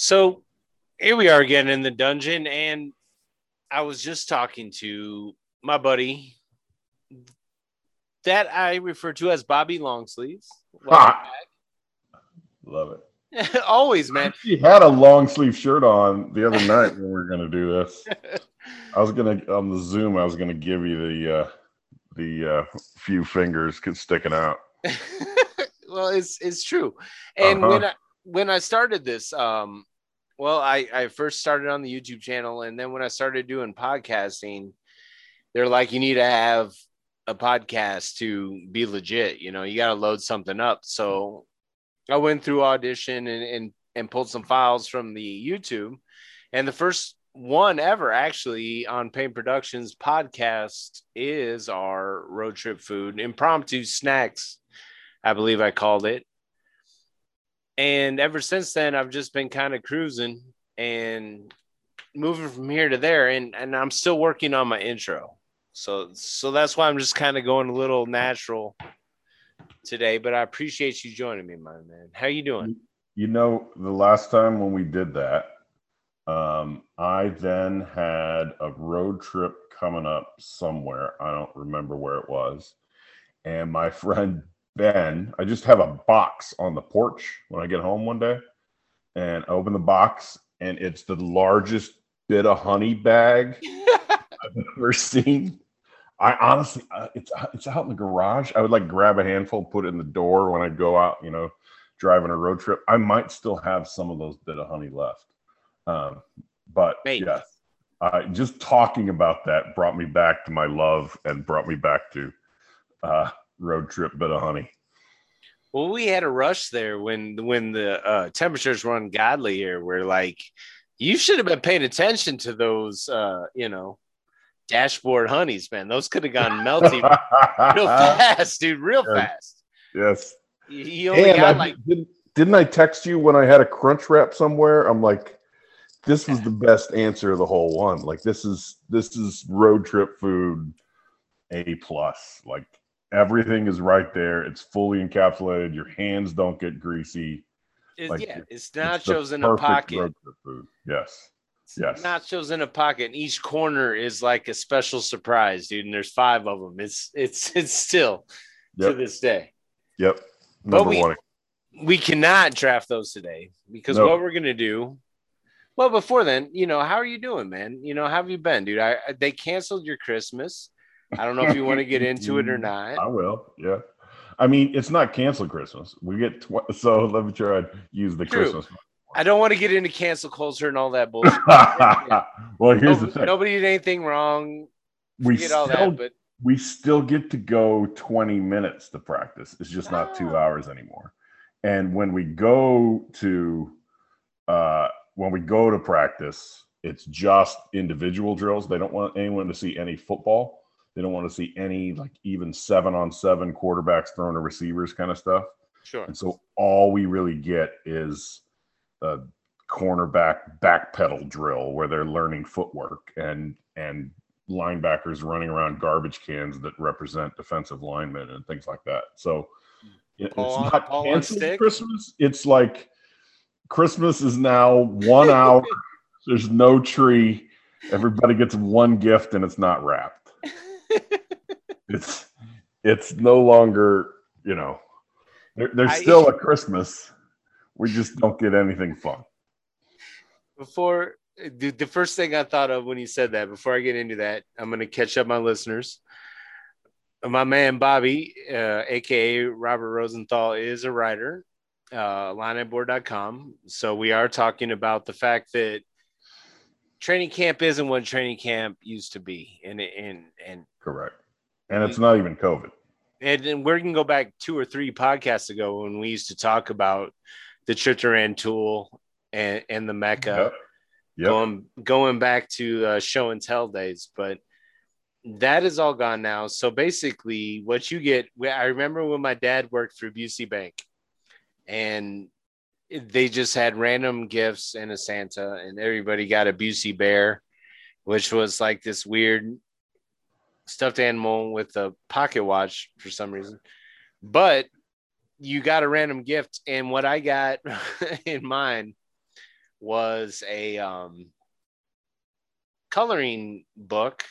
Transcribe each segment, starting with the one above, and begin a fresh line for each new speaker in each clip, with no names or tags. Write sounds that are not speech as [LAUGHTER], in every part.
So here we are again in the dungeon, and I was just talking to my buddy that I refer to as Bobby Longsleeves.
Love it. [LAUGHS]
Always, man.
He had a long sleeve shirt on the other night when we were gonna do this. [LAUGHS] I was gonna on the Zoom. I was gonna give you the uh, the uh, few fingers sticking out. [LAUGHS]
well, it's it's true. And
Uh-huh.
when I when I started this, um, well, I I first started on the YouTube channel, and then when I started doing podcasting, they're like, you need to have a podcast to be legit. You know, you got to load something up. So I went through audition and and and pulled some files from the YouTube, and the first one ever actually on Pain Productions podcast is our road trip food impromptu snacks. I believe I called it. And ever since then, I've just been kind of cruising and moving from here to there. And, and I'm still working on my intro. So, so that's why I'm just kind of going a little natural today, but I appreciate you joining me, my man. How you doing?
You know, the last time when we did that, um, I then had a road trip coming up somewhere. I don't remember where it was. And my [LAUGHS] friend Ben, I just have a box on the porch when I get home one day. And I open the box, and it's the largest Bit-O-Honey bag [LAUGHS] I've ever seen. I honestly, uh, it's it's out in the garage. I would like grab a handful, put it in the door when I go out, you know, driving a road trip. I might still have some of those Bit-O-Honey left. Um, but yes, uh, just talking about that brought me back to my love and brought me back to uh, road trip Bit-O-Honey.
Well, we had a rush there when when the uh, temperatures were ungodly here. We're like, you should have been paying attention to those, uh, you know, dashboard honeys, man. Those could have gone melty [LAUGHS] real fast, dude, real
Yeah.
fast.
yes.
You- You only
And
got
I,
like,
didn't, didn't I text you when I had a Crunchwrap somewhere? I'm like, this was the best answer of the whole one. Like this is this is road trip food A plus. Like everything is right there. It's fully encapsulated. Your hands don't get greasy.
it's,
like,
yeah, it's
It's
nachos in a pocket.
food. Yes. Yes.
Nachos in a pocket, and each corner is like a special surprise, dude. And there's five of them. It's it's it's still to this day.
Yep.
But
Number
we-
one.
we cannot draft those today because
No.
what we're gonna do. Well, before then, you know, how are you doing, man? You know, how have you been, dude? I I- they canceled your Christmas. I don't know if you want to get [LAUGHS] into it or not.
I will. Yeah. I mean, it's not canceled Christmas. We get tw- so let me try and use the
True.
Christmas.
I don't want to get into cancel culture and all that bullshit. [LAUGHS]
well, here's the thing.
nobody did anything wrong.
we
Forget all
still
that, but
we still get to go 20 minutes to practice. It's just not two
Ah.
hours anymore. And when we go to uh when we go to practice, it's just individual drills. They don't want anyone to see any football. They don't want to see any like even seven on seven quarterbacks throwing to receivers kind of stuff.
sure.
And so all we really get is a cornerback backpedal drill where they're learning footwork and and linebackers running around garbage cans that represent defensive linemen and things like that. So it- it's not canceled? Christmas. It's like Christmas is now one [LAUGHS] hour. There's no tree. Everybody gets one gift and it's not wrapped. It's it's no longer, you know, there, there's
I-
still a Christmas. We just don't get anything fun.
before the, the first thing I thought of when you said that, before I get into that, I'm going to catch up my listeners. My man Bobby, uh, aka Robert Rosenthal, is a writer, uh, lineatboard.com. So we are talking about the fact that training camp isn't what training camp used to be, and and and
Correct. And it's not even COVID.
and, and we're gonna go back two or three podcasts ago when we used to talk about the Tritaran tool and and the Mecca
Yep. Yep.
going going back to uh, show and tell days, but that is all gone now. So basically, what you get, I remember when my dad worked for Busey Bank, and they just had random gifts and a Santa, and everybody got a Busey bear, which was like this weird stuffed animal with a pocket watch for some reason. But you got a random gift, and what I got [LAUGHS] in mine was a um, coloring book.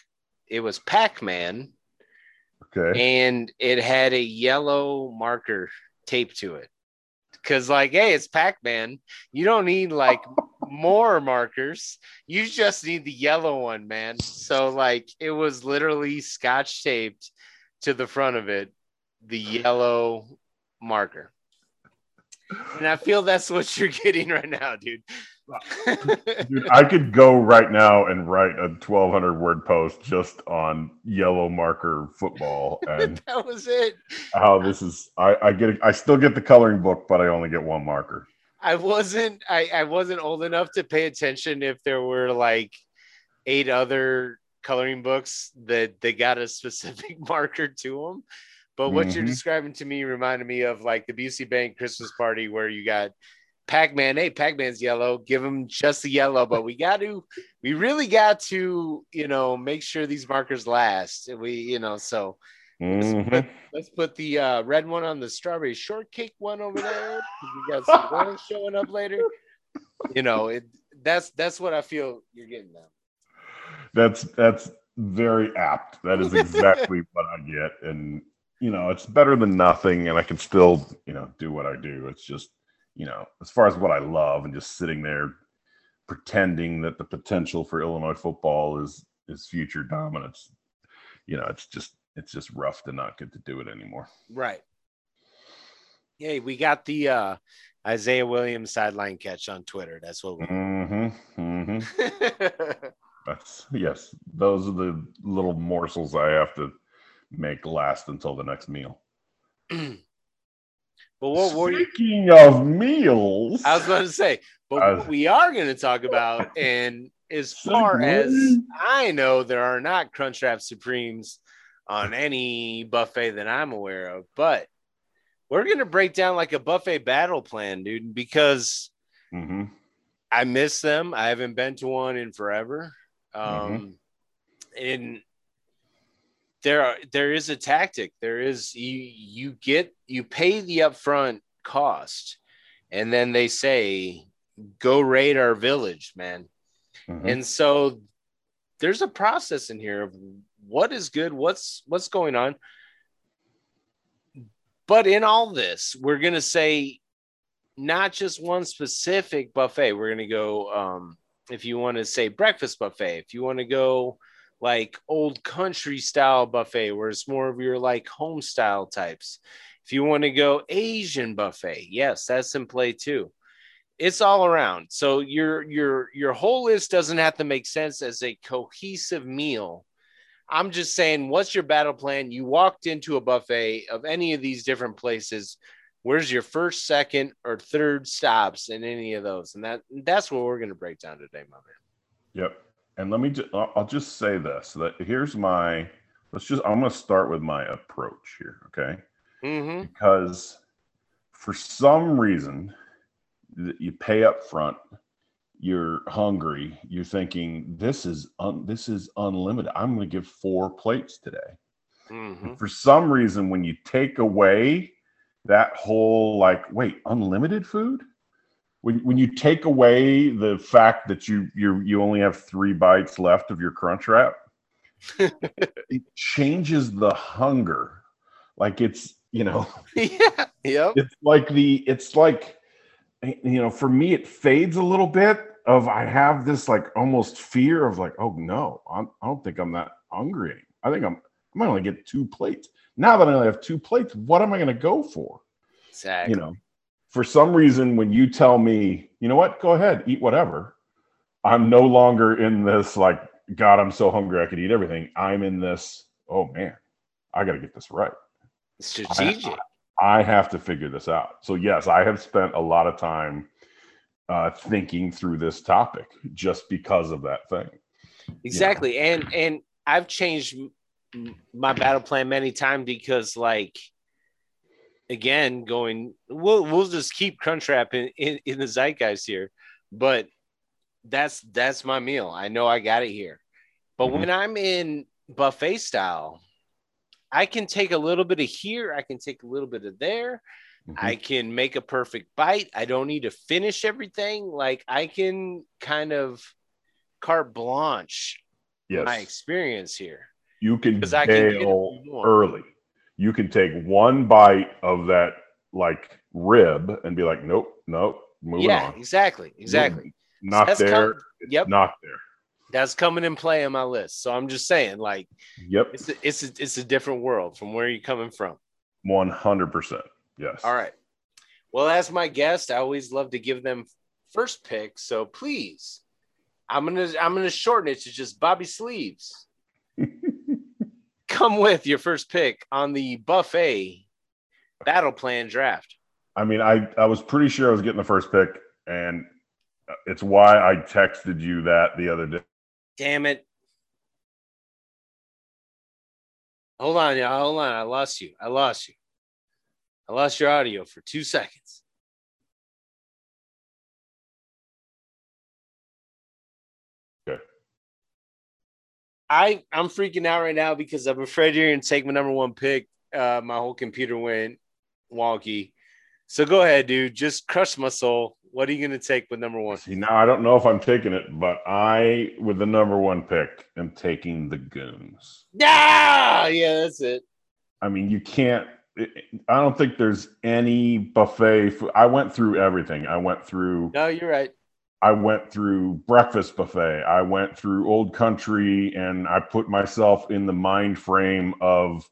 It was Pac Man,
Okay.
and it had a yellow marker taped to it. Cause like, hey, it's Pac-Man. You don't need like [LAUGHS] more markers. You just need the yellow one, man. So like, it was literally scotch taped to the front of it, the yellow marker. And I feel that's what you're [LAUGHS] getting right now, dude.
Dude, I could go right now and write a 1200 word post just on yellow marker football [LAUGHS] and
that was it.
how this is. I, I get, I still get the coloring book, but I only get one marker.
I wasn't I, I wasn't old enough to pay attention if there were like eight other coloring books that they got a specific [LAUGHS] marker to them. But what you're
Mhm.
describing to me reminded me of like the BC Bank Christmas party where you got Pac-Man. Hey, Pac-Man's yellow. Give him just the yellow, but we got to, we really got to, you know, make sure these markers last. We, you know, so
Mhm.
Let's put the uh, red one on the strawberry shortcake one over there. We got some [LAUGHS] ones showing up later. You know, it that's that's what I feel you're getting now.
That's that's very apt. That is exactly what I get, and you know, it's better than nothing, and I can still, you know, do what I do. It's just, you know, as far as what I love, and just sitting there pretending that the potential for Illinois football is is future dominance. You know, it's just it's just rough to not get to do it anymore.
Right. Hey, we got the uh, Isaiah Williams sideline catch on Twitter. That's what we.
Mm-hmm. Mm-hmm. [LAUGHS] That's yes. Those are the little morsels I have to make last until the next meal. [CLEARS THROAT]
but what were you?
Speaking of meals,
I was going to say, but
I-
what we are going to talk about, and as [LAUGHS] far as I know, there are not Crunchwrap Supremes on any buffet that I'm aware of, but we're going to break down like a buffet battle plan, dude, because
Mhm.
I miss them. I haven't been to one in forever.
Mm-hmm.
Um, and there are there is a tactic. There is you you get you pay the upfront cost, and then they say, "Go raid our village, man."
Mhm.
And so there's a process in here of what is good, what's what's going on. But in all this, we're gonna say not just one specific buffet. We're gonna go um if you want to say breakfast buffet, if you want to go like old country style buffet where it's more of your like home style types. If you want to go Asian buffet, yes, that's in play too it's all around. So your your your whole list doesn't have to make sense as a cohesive meal. I'm just saying, what's your battle plan? You walked into a buffet of any of these different places. Where's your first, second, or third stops in any of those? And that that's what we're going to break down today, my man.
Yep. And let me just, I'll just say this that here's my, let's just, I'm going to start with my approach here. Okay.
Mm-hmm.
Because for some reason, you pay up front, you're hungry, you're thinking, this is, un, this is unlimited. I'm going to give four plates today.
Mm-hmm.
For some reason, when you take away that whole like, wait, unlimited food? When, when you take away the fact that you you you only have three bites left of your Crunchwrap, [LAUGHS] it changes the hunger. Like it's you know [LAUGHS]
yeah. Yep.
it's like the it's like you know for me it fades a little bit of i have this like almost fear of like oh no I'm, i don't think i'm that hungry anymore. i think i'm i might only get two plates now that i only have two plates what am i going to go for
Exactly.
you know for some reason when you tell me you know what go ahead eat whatever i'm no longer in this like god i'm so hungry i could eat everything i'm in this oh man i got to get this right
Strategic.
I have to figure this out. So yes, I have spent a lot of time uh, thinking through this topic just because of that thing.
exactly and and i've changed my battle plan many times because like again going we'll we'll just keep crunchwrap in, in in the zeitgeist here but that's that's my meal i know i got it here but
Mhm.
when i'm in buffet style i can take a little bit of here i can take a little bit of there
Mhm.
I can make a perfect bite. I don't need to finish everything. Like I can kind of carte blanche
yes.
my experience here.
you can
'Cause I can get
bail
what you
early. You can take one bite of that like rib and be like, nope, nope, moving
yeah,
on.
Yeah, exactly, exactly.
Not
That's
there.
com- yep.
Not there.
That's coming in play on my list. So I'm just saying, like,
Yep.
it's a, it's a, it's a different world from where you're coming from.
One hundred percent. Yes.
All right. Well, as my guest, I always love to give them first pick. So please, I'm gonna I'm gonna shorten it to just Bobby Sleeves. [LAUGHS] Come with your first pick on the buffet battle plan draft.
I mean, I I was pretty sure I was getting the first pick, and it's why I texted you that the other day.
Damn it. Hold on, y'all. Hold on. I lost you. I lost you. I lost your audio for two seconds. I I'm freaking out right now because I'm afraid you're gonna take my number one pick. Uh, my whole computer went wonky. So go ahead, dude. Just crush my soul. What are you gonna take with number one?
See, now I don't know if I'm taking it, but I, with the number one pick, am taking the Goons.
Yeah, yeah, that's it.
I mean, you can't. I don't think there's any buffet. Food. I went through everything. I went through.
No, you're right.
I went through breakfast buffet. I went through Old Country, and I put myself in the mind frame of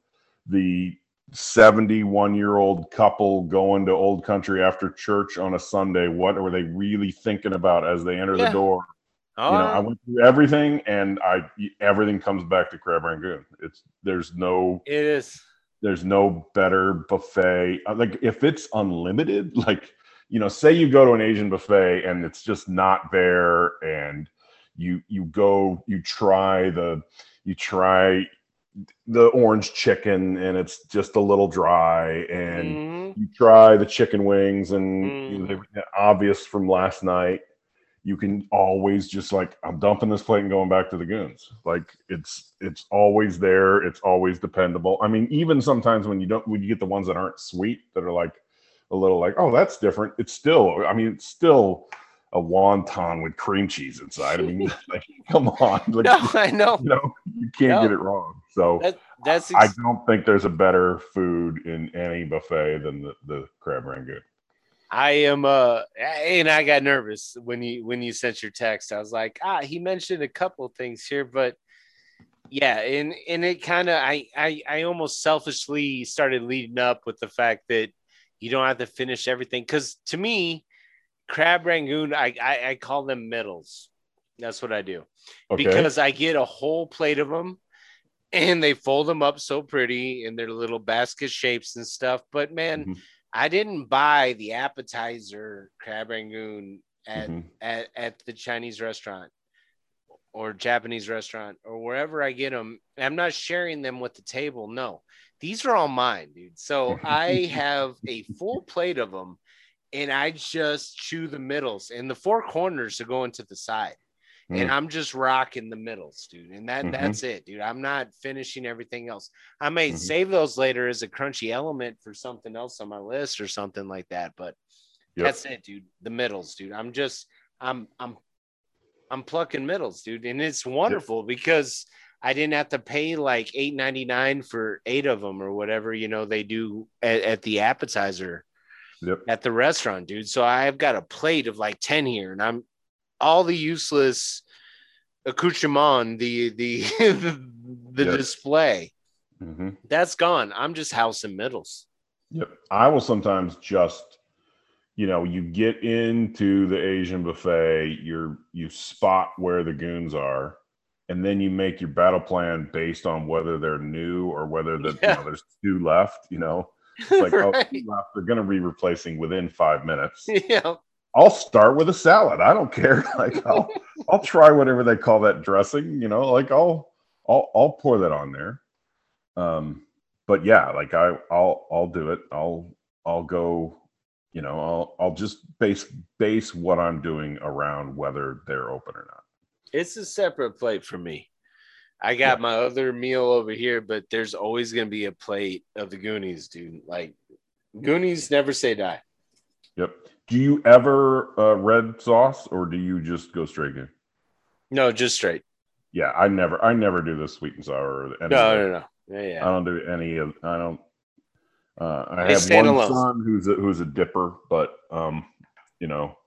the 71 year old couple going to Old Country after church on a Sunday. What were they really thinking about as they enter
Yeah.
the door?
Oh,
you know, I went through everything, and I everything comes back to crab rangoon. It's there's no
it is.
there's no better buffet. Like if it's unlimited, [LAUGHS] like you know, say you go to an Asian buffet and it's just not there, and you you go you try the you try the orange chicken and it's just a little dry and
Mhm.
you try the chicken wings and you know, they're obvious from last night. You can always just like i'm dumping this plate and going back to the goons. Like it's it's always there. It's always dependable. I mean even sometimes when you don't when you get the ones that aren't sweet that are like a little like oh that's different it's still i mean it's still a wonton with cream cheese inside i mean [LAUGHS] [LAUGHS] like come on [LAUGHS] like,
No, I know.
you know you can't
No.
get it wrong so
That, that's
I don't think there's a better food in any buffet than the, the crab rangoon.
I am uh and I got nervous when you when you sent your text. I was like, ah, he mentioned a couple things here, but yeah, and and it kind of I, I I almost selfishly started leading up with the fact that you don't have to finish everything because to me, crab rangoon, I, I I call them middles. That's what I do
Okay.
because I get a whole plate of them and they fold them up so pretty in their little basket shapes and stuff. But man,
Mhm.
I didn't buy the appetizer crab rangoon at,
Mhm.
at at the Chinese restaurant or Japanese restaurant or wherever I get them. I'm not sharing them with the table. No, these are all mine, dude. So I [LAUGHS] have a full plate of them and I just chew the middles and the four corners to go into the side. And
Mm.
I'm just rocking the middles, dude. And that
Mhm.
that's it, dude. I'm not finishing everything else. I may
Mhm.
save those later as a crunchy element for something else on my list or something like that. But
Yep.
that's it, dude. The middles, dude. I'm just I'm I'm I'm plucking middles, dude. And it's wonderful because I didn't have to pay like eight ninety nine for eight of them or whatever, you know, they do at, at the appetizer
Yep.
at the restaurant, dude. So I've got a plate of like 10 here, and I'm all the useless accoutrement, the [LAUGHS] the the
Yep.
display
hmm
that's gone. I'm just housing middles.
Yep. I will sometimes just, you know, you get into the Asian buffet, you're you spot where the goons are, and then you make your battle plan based on whether they're new or whether the,
Yeah.
you know, there's two left. You know, [LAUGHS] it's like oh,
Right.
left. They're going to be replacing within five minutes.
yeah.
I'll start with a salad. I don't care. [LAUGHS] Like I'll [LAUGHS] I'll try whatever they call that dressing, you know, like I'll I'll I'll pour that on there. Um but yeah, like I I'll I'll do it. I'll I'll go, you know, I'll I'll just base base what I'm doing around whether they're open or not.
It's a separate plate for me. I got my other meal over here, but there's always gonna be a plate of the Goonies, dude. Like Goonies never say die.
Yep. Do you ever uh, red sauce or do you just go straight in?
No, just straight.
Yeah, I never, I never do the sweet and sour.
No, no, no. Yeah, yeah.
I don't do any of. I don't. Uh, I
They
have one
alone.
son who's a, who's a dipper, but um, you know,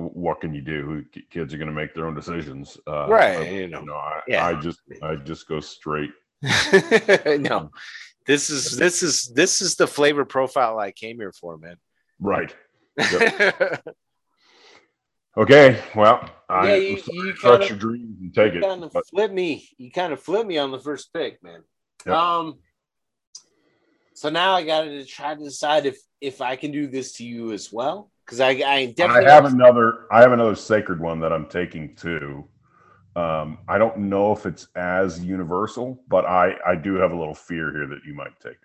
what can you do? Kids are going to make their own decisions, uh,
Right,
but,
you know.
I,
Yeah.
I just, I just go straight. [LAUGHS]
no, this is this is this is the flavor profile I came here for, man.
Right. [LAUGHS] Okay. Well, I
Yeah, you- you
to crush
kinda-
your dreams and take
you
it.
kind of
but-
flip me. You kind of flip me on the first pick, man.
Yep.
Um. So now I got to try to decide if if I can do this to you as well, because I I definitely
I have another. I have another sacred one that I'm taking too. Um, I don't know if it's as universal, but I I do have a little fear here that you might take.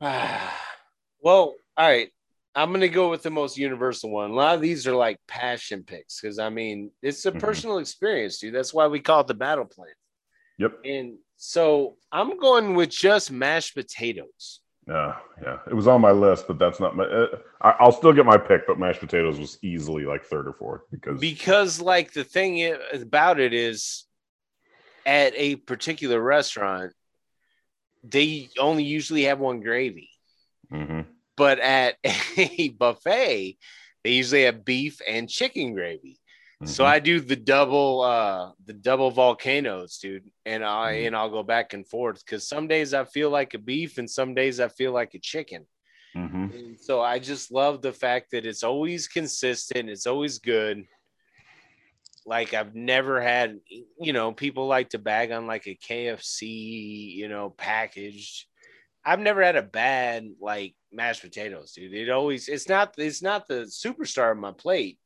[SIGHS]
well, all right. I'm gonna go with the most universal one. A lot of these are like passion picks because I mean it's a
Mhm.
personal experience, dude. That's why we call it the battle plan.
Yep.
And so I'm going with just mashed potatoes.
Yeah, yeah. It was on my list, but that's not my. Uh, I, I'll still get my pick, but mashed potatoes was easily like third or fourth because
because like the thing about it is at a particular restaurant they only usually have one gravy
Mhm.
but at [LAUGHS] a buffet they usually have beef and chicken gravy so
Mhm.
i do the double uh the double volcanoes dude and i
Mhm.
and i'll go back and forth because some days i feel like a beef and some days i feel like a chicken
Mhm.
so I just love the fact that it's always consistent. It's always good. Like I've never had, you know, people like to bag on like a KFC, you know, packaged. I've never had a bad like mashed potatoes, dude. It always it's not it's not the superstar on my plate,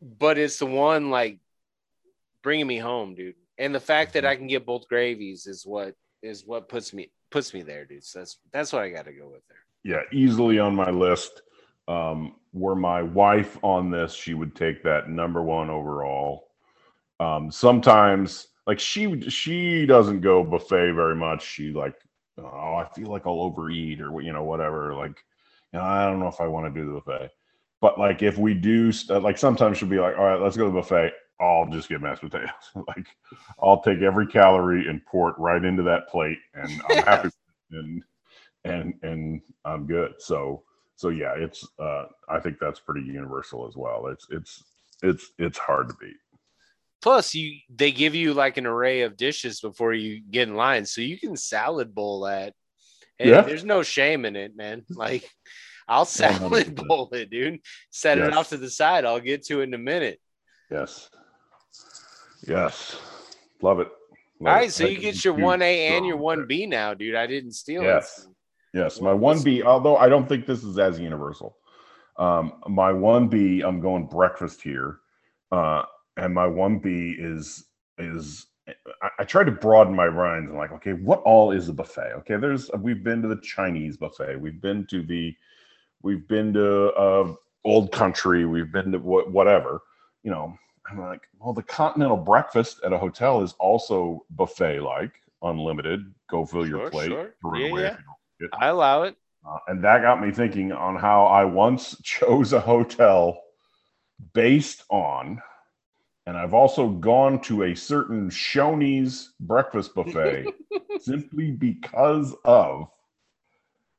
but it's the one like bringing me home, dude. And the fact that I can get both gravies is what is what puts me puts me there, dude. So that's that's what I got to go with there.
yeah, easily on my list. Um, were my wife on this, she would take that number one overall. Um, sometimes, like she she doesn't go buffet very much. She like, oh, I feel like I'll overeat or you know whatever. Like, you know, I don't know if I want to do the buffet. But like, if we do, st- like sometimes she'll be like, all right, let's go to the buffet. I'll just get mashed potatoes. [LAUGHS] like, I'll take every calorie and pour it right into that plate, and I'm [LAUGHS] happy. And and and I'm good. So so yeah, it's uh I think that's pretty universal as well. It's it's it's it's hard to beat.
Plus, you they give you like an array of dishes before you get in line, so you can salad bowl that. And
Yeah.
there's no shame in it, man. Like I'll salad
100%.
bowl it, dude. Set it off to the side. I'll get to it in a minute.
Yes. Yes. Love it.
All
Love
right,
it.
so you get your
do
one A and your one B now, dude. I didn't steal
Yes.
it.
Yes, Yes.
my
1B, although I don't think this is as universal. Um, my one B, I'm going breakfast here, uh, and my one B is is I, I tried to broaden my minds. I'm like, okay, what all is a buffet? Okay, there's we've been to the Chinese buffet, we've been to the, we've been to uh, Old Country, we've been to wha- whatever, you know. I'm like, well, the continental breakfast at a hotel is also buffet like, unlimited. Go fill your plate,
sure. Yeah,
away
yeah.
if you don't
I allow it.
uh, and that got me thinking on how I once [LAUGHS] chose a hotel based on, and I've also gone to a certain Shoney's breakfast buffet [LAUGHS] simply because of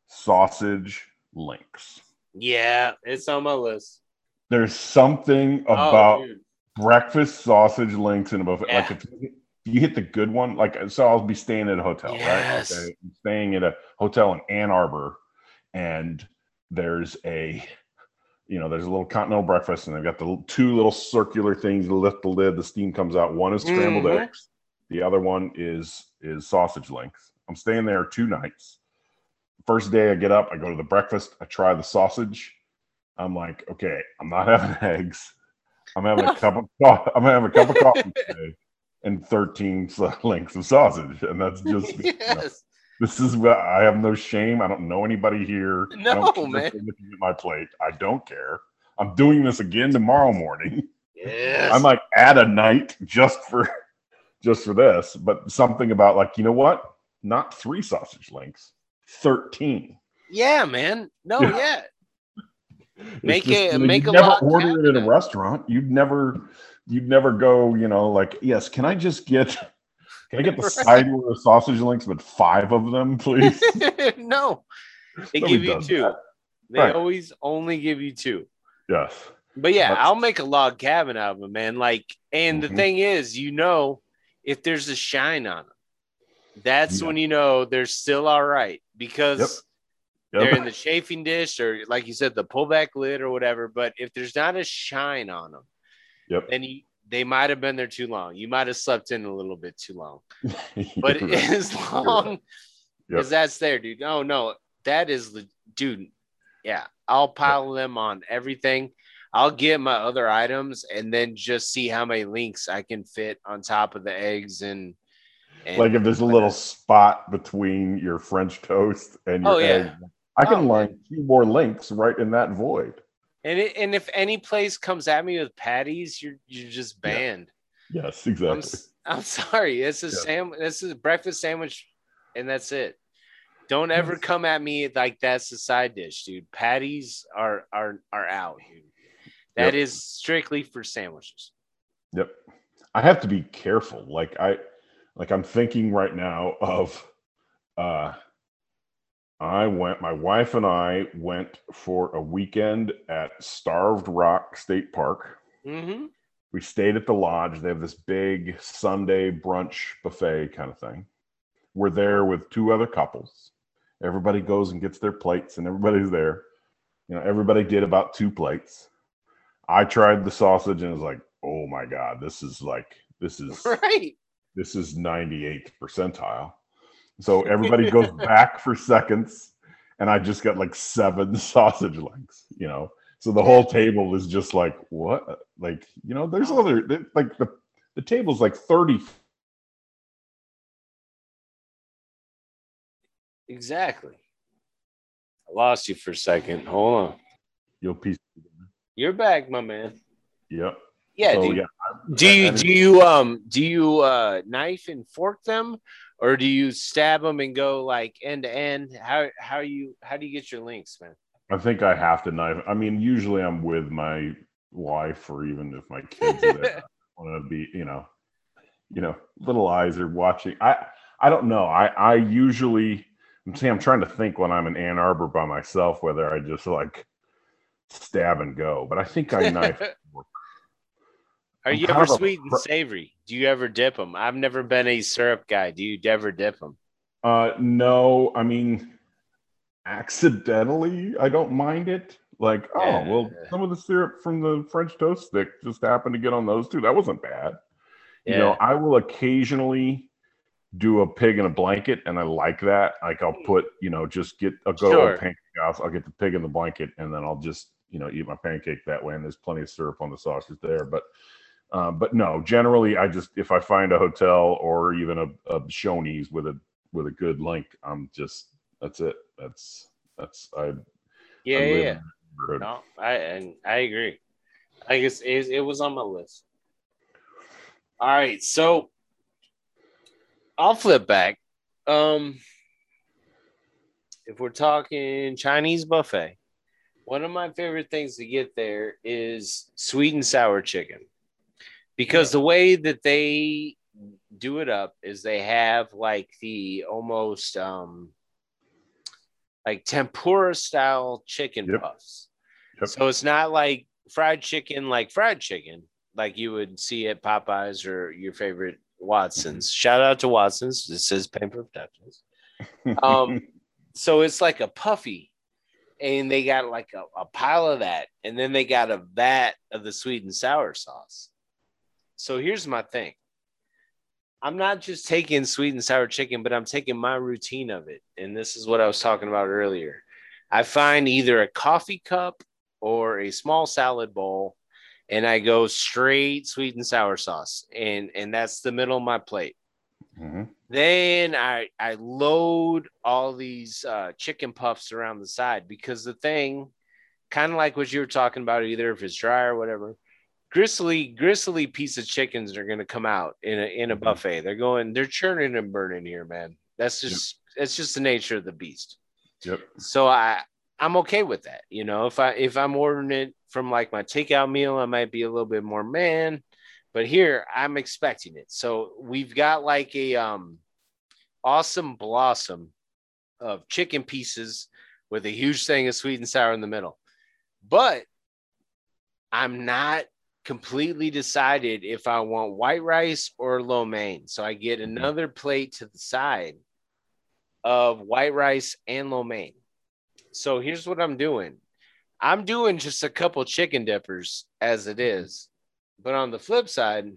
sausage links.
Yeah, it's on my list.
There's something
Oh,
about
dude.
breakfast sausage links in a buffet. Like
Yeah.
if you hit the good one, like so I'll be staying at a hotel,
Yes.
right? Okay. I'm staying at a hotel in Ann Arbor, and there's a you know, there's a little continental breakfast, and they've got the two little circular things. You lift the lid, the steam comes out. One is scrambled
Mhm.
eggs, the other one is is sausage links. I'm staying there two nights. First day I get up, I go to the breakfast, I try the sausage. I'm like, okay, I'm not [LAUGHS] having eggs. I'm having a cup of [LAUGHS] co- I'm having a cup of coffee [LAUGHS] today and 13 so- links of sausage, and that's just you know, this is what I have no shame. I don't know anybody here. I
No,
don't care
man.
looking at my plate. I don't care. I'm doing this again tomorrow morning.
Yes.
I might add a night just for just for this, but something about like, you know what? Not three sausage links. 13.
Yeah, man. No,
Yeah.
yeah. Make
just,
it- make
you'd
a
never order it in a restaurant. You'd never you'd never go, you know, like, yes, can I just get can I get the [LAUGHS]
Right.
side with the sausage links but five of them, please? [LAUGHS]
no, they
Nobody
give you two.
that.
They
Right.
always only give you two.
yes.
But yeah,
That's-
I'll make a log cabin out of them, man. Like, and the
Mhm.
thing is, you know, if there's a shine on them, that's
Yeah.
when you know they're still all right because
Yep.
they're in the chafing dish or, like you said, the pullback lid or whatever. But if there's not a shine on them,
Yep.
then you, they might have been there too long. You might have slept in a little bit too long. [LAUGHS] But
right. [LAUGHS]
as long
Yep.
as that's there, dude. No, no, that is the dude. Yeah, I'll pile them on everything. I'll get my other items and then just see how many links I can fit on top of the eggs and, and
like if there's a little spot between your French toast and your
Oh, yeah.
egg, I can
Oh,
line two more links right in that void.
and it, and if any place comes at me with patties, you're you're just
Yeah.
banned.
Yes,
I'm
exactly.
s- I'm [LAUGHS] sorry. It's a
Yeah.
sam. This is a breakfast sandwich, and that's it. Don't ever come at me like that's a side dish, dude. Patties are are are out, dude. That
Yep.
is strictly for sandwiches.
Yep. I have to be careful. Like I like I'm thinking right now of uh I went my wife and I went for a weekend at Starved Rock State Park.
Mm-hmm.
We stayed at the lodge. They have this big Sunday brunch buffet kind of thing. We're there with two other couples. Everybody goes and gets their plates and everybody's there. You know, everybody did about two plates. I tried the sausage and was like, oh my God, this is like, this is [LAUGHS]
Right.
This is 98th percentile. So everybody goes [LAUGHS] back for seconds, and I just got like seven [LAUGHS] sausage links, you know. So the whole table is just like, what? Like, you know, there's other like the the table's like 30.
Exactly. I lost you for a second. Hold on.
You'll piece.
You're back, my man.
Yep.
Yeah,
so
dude.
yeah,
Do you do you um do you uh knife and fork them or do you stab them and go like end to end? How how you how do you get your links, man?
I think I have to knife. I mean, usually I'm with my wife, or even if my kids are there, [LAUGHS] I want to be, you know, you know, little eyes are watching. I I don't know. I I usually I'm saying I'm trying to think when I'm in Ann Arbor by myself whether I just like stab and go. But I think I knife. [LAUGHS]
Are
I'm
you ever
of a
sweet and savory? Do you ever dip them? I've never been a syrup guy. Do you ever dip them?
Uh, no, I mean, accidentally, I don't mind it. Like, oh, well, some of the syrup from the French toast stick just happened to get on those too. That wasn't bad. You know, I will occasionally do a pig in a blanket, and I like that. Like, I'll put, you know, just get, I'll go
Sure.
a pancake I'll get the pig in the blanket, and then I'll just, you know, eat my pancake that way. And there's plenty of syrup on the sausage there. But, um, but no, generally, I just, if I find a hotel or even a, a Shoney's with a, with a good link, I'm just, that's it. That's, that's, I,
yeah,
I
yeah, yeah.
in that neighborhood.
No, I and I agree. I guess it, it was on my list. All right, so I'll flip back. Um, if we're talking Chinese buffet, one of my favorite things to get there is sweet and sour chicken, because the way that they do it up is they have like the almost um like tempura style chicken
Yep.
puffs.
Yep.
So it's not like fried chicken, like fried chicken, like you would see at Popeyes or your favorite Watson's. Shout out to Watson's. This is Paper Productions. [LAUGHS] Um, so it's like a puffy, and they got like a, a pile of that, and then they got a vat of the sweet and sour sauce. So here's my thing. I'm not just taking sweet and sour chicken, but I'm taking my routine of it. And this is what I was talking about earlier. I find either a coffee cup or a small salad bowl, and I go straight sweet and sour sauce. And and that's the middle of my plate.
Mhm.
Then I I load all these uh, chicken puffs around the side because the thing, kind of like what you were talking about, either if it's dry or whatever, gristly gristly piece of chickens are going to come out in a in a
Mhm.
buffet. They're going, they're churning and burning here, man. That's just that's just the nature of the beast.
Yep.
So I I'm okay with that. You know, if I if I'm ordering it from like my takeout meal, I might be a little bit more man. But here I'm expecting it. So we've got like a um awesome blossom of chicken pieces with a huge thing of sweet and sour in the middle. But I'm not completely decided if I want white rice or lo mein. So I get
Mm-hmm.
another plate to the side of white rice and lo mein. So here's what I'm doing. I'm doing just a couple chicken dippers as it is. But on the flip side,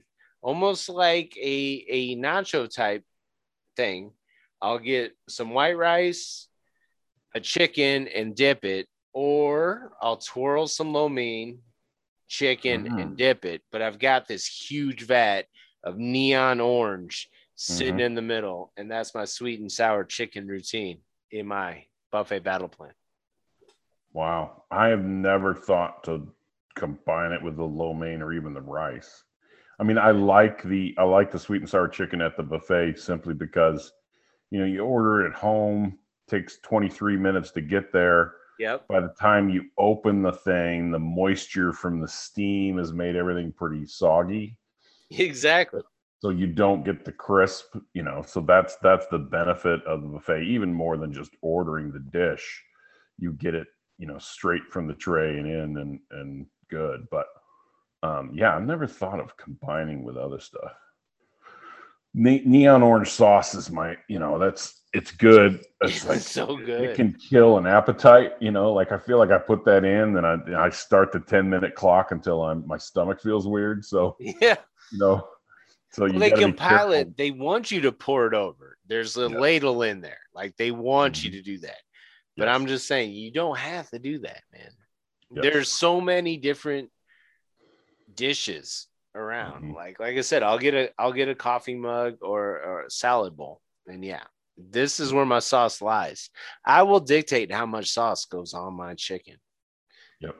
almost like a, a nacho type thing, I'll get some white rice, a chicken, and dip it, or I'll twirl some lo mein, chicken,
Mhm.
and dip it. But I've got this huge vat of neon orange sitting
Mhm.
in the middle, and that's my sweet and sour chicken routine in my buffet battle plan.
Wow. I have never thought to combine it with the lo mein or even the rice. I mean, I like the I like the sweet and sour chicken at the buffet simply because you know, you order it at home, takes 23 minutes to get there.
Yep.
By the time you open the thing, the moisture from the steam has made everything pretty soggy.
Exactly.
So you don't get the crisp, you know. So that's that's the benefit of the buffet, even more than just ordering the dish. You get it, you know, straight from the tray and in and and good. But um, yeah, I've never thought of combining with other stuff. Ne- neon orange sauce is my, you know, that's it's good. It's like
so good.
it can kill an appetite, you know. Like I feel like I put that in, then I I start the ten minute clock until I'm my stomach feels weird. So [LAUGHS]
Yeah.
you know, so you
Well, they
gotta be
compile it. They want you to pour it over. There's a
Yeah. Mm-hmm.
ladle in there. Like they want you to do that. But
Yes.
I'm just saying, you don't have to do that, man.
Yes.
There's so many different dishes around.
Mhm.
Like, like I said, I'll get a I'll get a coffee mug or, or a salad bowl. And yeah, this is where my sauce lies. I will dictate how much sauce goes on my chicken.
Yep.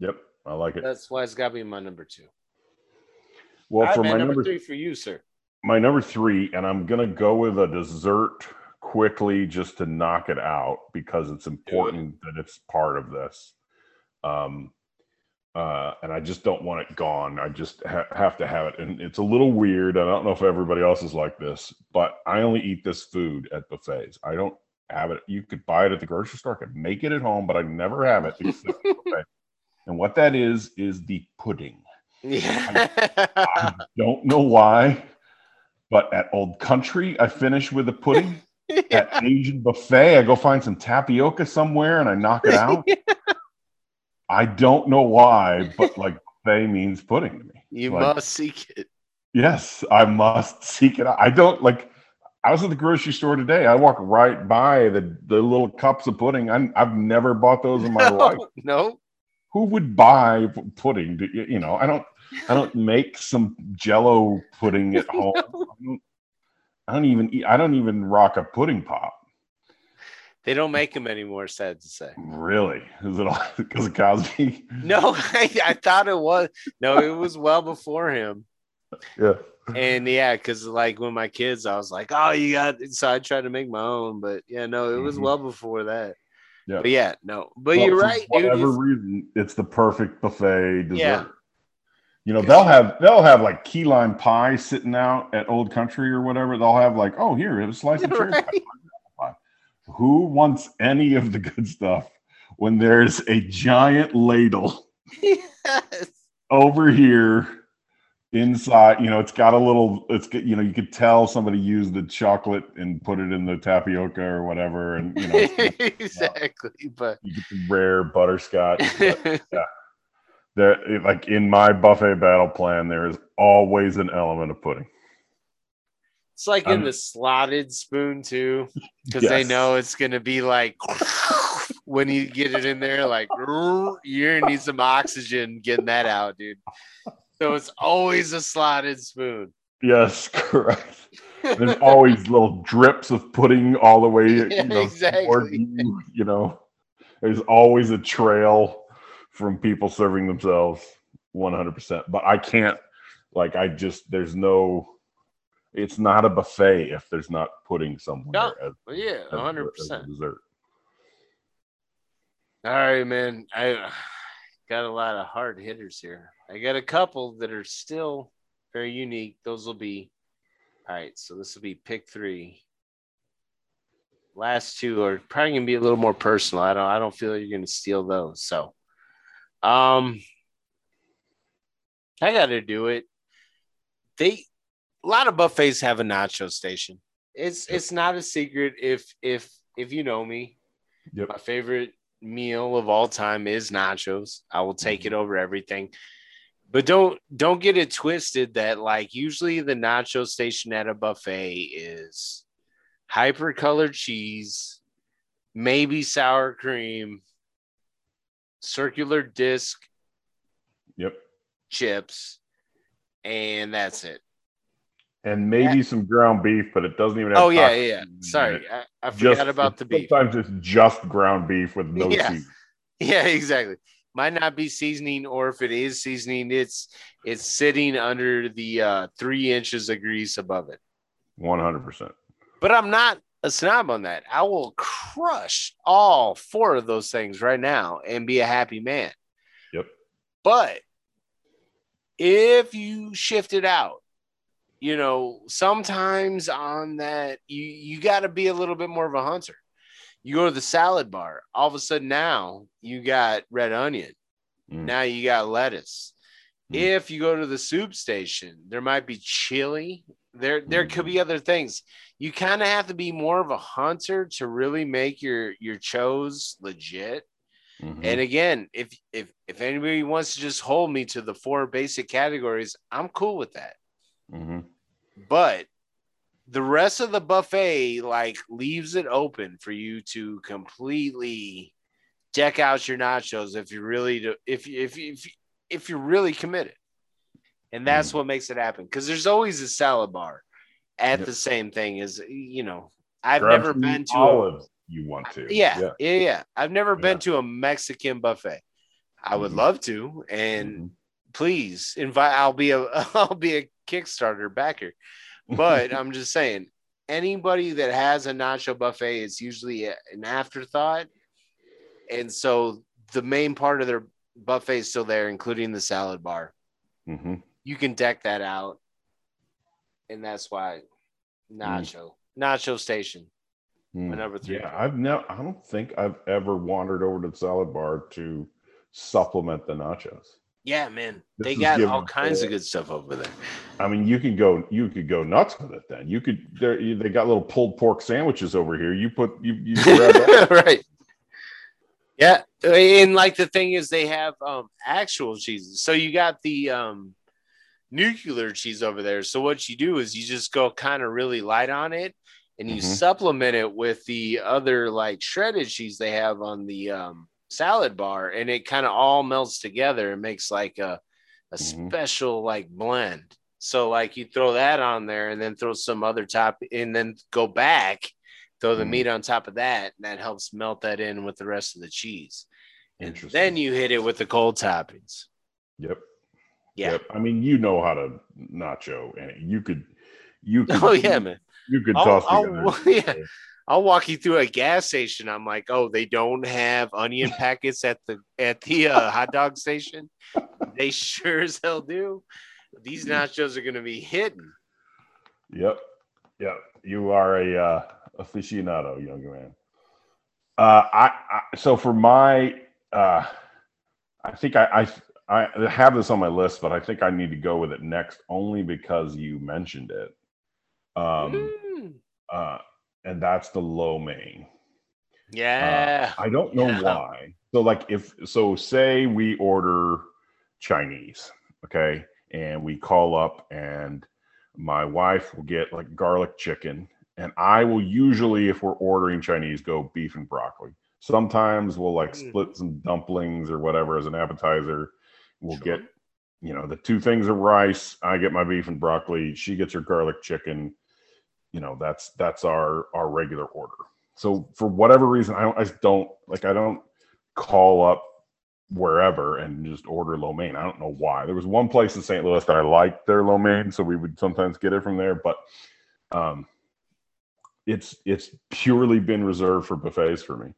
Yep. I like it.
That's why it's gotta be my number two.
Well,
right,
for
man,
my
number
number
three for you, sir.
my number three, and I'm gonna go with a dessert quickly just to knock it out because it's important that it's part of this. Um, uh, and I just don't want it gone. I just ha- have to have it, and it's a little weird. I don't know if everybody else is like this, but I only eat this food at buffets. I don't have it. You could buy it at the grocery store. I could make it at home, but I never have it. except at [LAUGHS] the buffet. And what that is is the pudding.
Yeah.
I don't know why, but at Old Country, I finish with the pudding. [LAUGHS] At Asian buffet, I go find some tapioca somewhere and I knock it out. I don't know why, but [LAUGHS] like buffet means pudding to me.
you
Like,
must seek it.
Yes, I must seek it. I don't like. I was at the grocery store today. I walk right by the the little cups of pudding. I, I've never bought those in my [LAUGHS] life.
No, no.
Who would buy pudding? Do you, know, I don't. I don't make some Jello pudding at [LAUGHS] home. I don't, I don't even eat. I don't even rock a pudding pop.
They don't make them anymore, sad to say.
Really? Is it all [LAUGHS] because of Cosby?
No, [LAUGHS] I, I thought it was. No, it was well before him.
Yeah.
And yeah, because like when my kids, I was like, oh, you got. So I tried to make my own, but yeah, no, it was
Mhm.
well before that.
Yeah.
But yeah, no, but
Well,
you're right, dude.
Whatever
It's-
reason, it's the perfect buffet dessert.
Yeah.
You know, they'll have they'll have like key lime pie sitting out at Old Country or whatever. They'll have like, oh, here, have a slice of [LAUGHS] cherry
Right.
pie. Who wants any of the good stuff when there's a giant ladle
Yes.
over here inside? You know, it's got a little. It's you know, you could tell somebody used the chocolate and put it in the tapioca or whatever, and you know, it's- [LAUGHS] uh,
exactly. But
you get the rare butterscotch. but- [LAUGHS] there like in my buffet battle plan there is always an element of pudding
it's like in the slotted spoon too, [LAUGHS] because they know it's gonna be like [LAUGHS] when you get it in there, like [LAUGHS] you're need some oxygen getting that out, dude. So it's always a slotted spoon.
yes correct there's always little drips of pudding all the way
Yeah,
you know,
exactly.
you, you know there's always a trail from people serving themselves 100% but i can't like i just there's no it's not a buffet if there's not pudding somewhere.
Yeah,
as-
yeah, hundred percent
Dessert.
All right, man. I [SIGHS] got a lot of hard hitters here. I got a couple that are still very unique. Those will be all right. So this will be pick three. Last two are probably gonna be a little more personal. I don't. I don't feel you're gonna steal those. So, um, I got to do it. They a lot of buffets have a nacho station. It's it's not a secret if if if you know me.
Yep.
My favorite meal of all time is nachos. I will take it
Mm-hmm.
over everything. But don't don't get it twisted that like usually the nacho station at a buffet is hyper colored cheese, maybe sour cream, circular disc
Yep.
chips, and that's it.
And maybe some ground beef, but it doesn't even have
Oh yeah, yeah. yeah. Sorry. I, I
Just-
forgot about the beef.
Sometimes it's just ground beef with no
Yeah.
seasoning. [LAUGHS]
Yeah, exactly. Might not be seasoning, or if it is seasoning, it's it's sitting under the uh, three inches of grease above it.
One hundred percent.
But I'm not a snob on that. I will crush all four of those things right now and be a happy man.
Yep.
But if you shift it out, you know, sometimes on that, you you got to be a little bit more of a hunter. You go to the salad bar, all of a sudden now you got red onion.
Mm.
Now you got lettuce.
Mm.
If you go to the soup station, there might be chili. There, there could be other things. You kind of have to be more of a hunter to really make your your chose legit.
Mhm.
And again, if if if anybody wants to just hold me to the four basic categories, I'm cool with that.
Mhm.
But the rest of the buffet like leaves it open for you to completely deck out your nachos if you really do if if if if you're really committed. And that's
Mm.
what makes it happen because there's always a salad bar at
Yep.
the same thing as you know. I've
Grab
never been to a,
olives. You want to?
yeah, yeah, yeah, I've never
Yeah.
been to a Mexican buffet. I would
Mhm.
love to, and
Mhm.
Please invite. I'll be a [LAUGHS] I'll be a Kickstarter backer, but [LAUGHS] I'm just saying anybody that has a nacho buffet is usually an afterthought, and so the main part of their buffet is still there, including the salad bar.
Mhm.
You can deck that out, and that's why nacho nacho station. My
Mm.
number three
Yeah. I've never. I don't think I've ever wandered over to the salad bar to supplement the nachos.
Yeah, man,
This
they got all kinds of good stuff over there.
I mean, you could go. You could go nuts with it. Then you could there they got little pulled pork sandwiches over here. You put. You. you [LAUGHS] grab that.
right. Yeah, and like the thing is, they have um actual cheeses. So you got the um nuclear cheese over there. So what you do is you just go kind of really light on it, and you
Mhm.
supplement it with the other like shredded cheese they have on the um salad bar, and it kind of all melts together and makes like a a
Mhm.
special like blend. So like you throw that on there, and then throw some other top, and then go back throw the
Mhm.
meat on top of that, and that helps melt that in with the rest of the cheese. And then you hit it with the cold toppings.
Yep.
Yeah.
Yep. I mean, you know how to nacho, and you could. You [LAUGHS] could.
Oh yeah, man.
You could
I'll-
toss
I'll-
together. [LAUGHS]
yeah. I'll walk you through a gas station. I'm like, oh, they don't have onion [LAUGHS] packets at the at the uh, hot dog station. [LAUGHS] They sure as hell do. These nachos are gonna be hidden.
Yep. Yep. You are a uh, aficionado, young man. Uh, I, I so for my uh, I think I, I I have this on my list, but I think I need to go with it next only because you mentioned it. Um,
Mm.
uh, and that's the lo mein.
yeah.
I don't know
Yeah.
why. So like if so say we order Chinese, okay? And we call up and my wife will get like garlic chicken and I will usually if we're ordering Chinese go beef and broccoli. Sometimes we'll like
Mm.
split some dumplings or whatever as an appetizer. We'll
Sure.
get you know the two things of rice, I get my beef and broccoli, she gets her garlic chicken. You know, that's that's our our regular order. So for whatever reason, I don't I don't like I don't call up wherever and just order lo mein. I don't know why. There was one place in St. Louis that I liked their lo mein, so we would sometimes get it from there, but um, it's it's purely been reserved for buffets for me.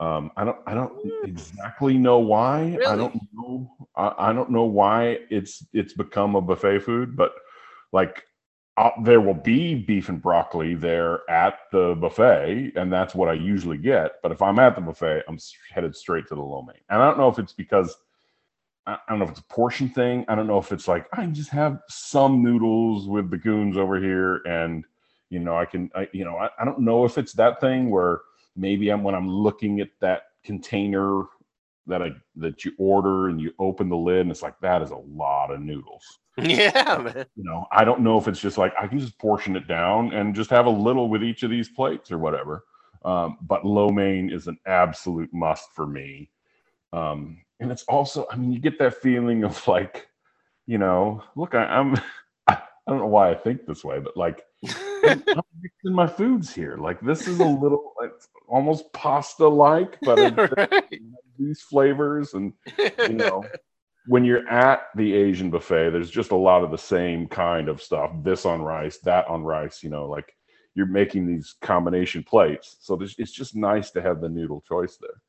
Um, I don't I don't
Mm.
exactly know why. I don't know I, I don't know why it's it's become a buffet food, but like uh, there will be beef and broccoli there at the buffet, and that's what I usually get. But if I'm at the buffet, I'm headed straight to the lo mein. And I don't know if it's because I don't know if it's a portion thing. I don't know if it's like I just have some noodles with the goons over here, and you know I can, I, you know, I, I don't know if it's that thing where maybe I'm when I'm looking at that container that I that you order and you open the lid and it's like that is a lot of noodles [LAUGHS]
Yeah, man.
you know i don't know if it's just like i can just portion it down and just have a little with each of these plates or whatever um, but lo mein is an absolute must for me um, and it's also i mean you get that feeling of like you know look I, i'm [LAUGHS] i don't know why i think this way but like i'm [LAUGHS] mixing my foods here like this is a little it's almost pasta like but
right.
these flavors and you know when you're at the asian buffet there's just a lot of the same kind of stuff. This on rice that on rice you know like you're making these combination plates. So it's just nice to have the noodle choice there.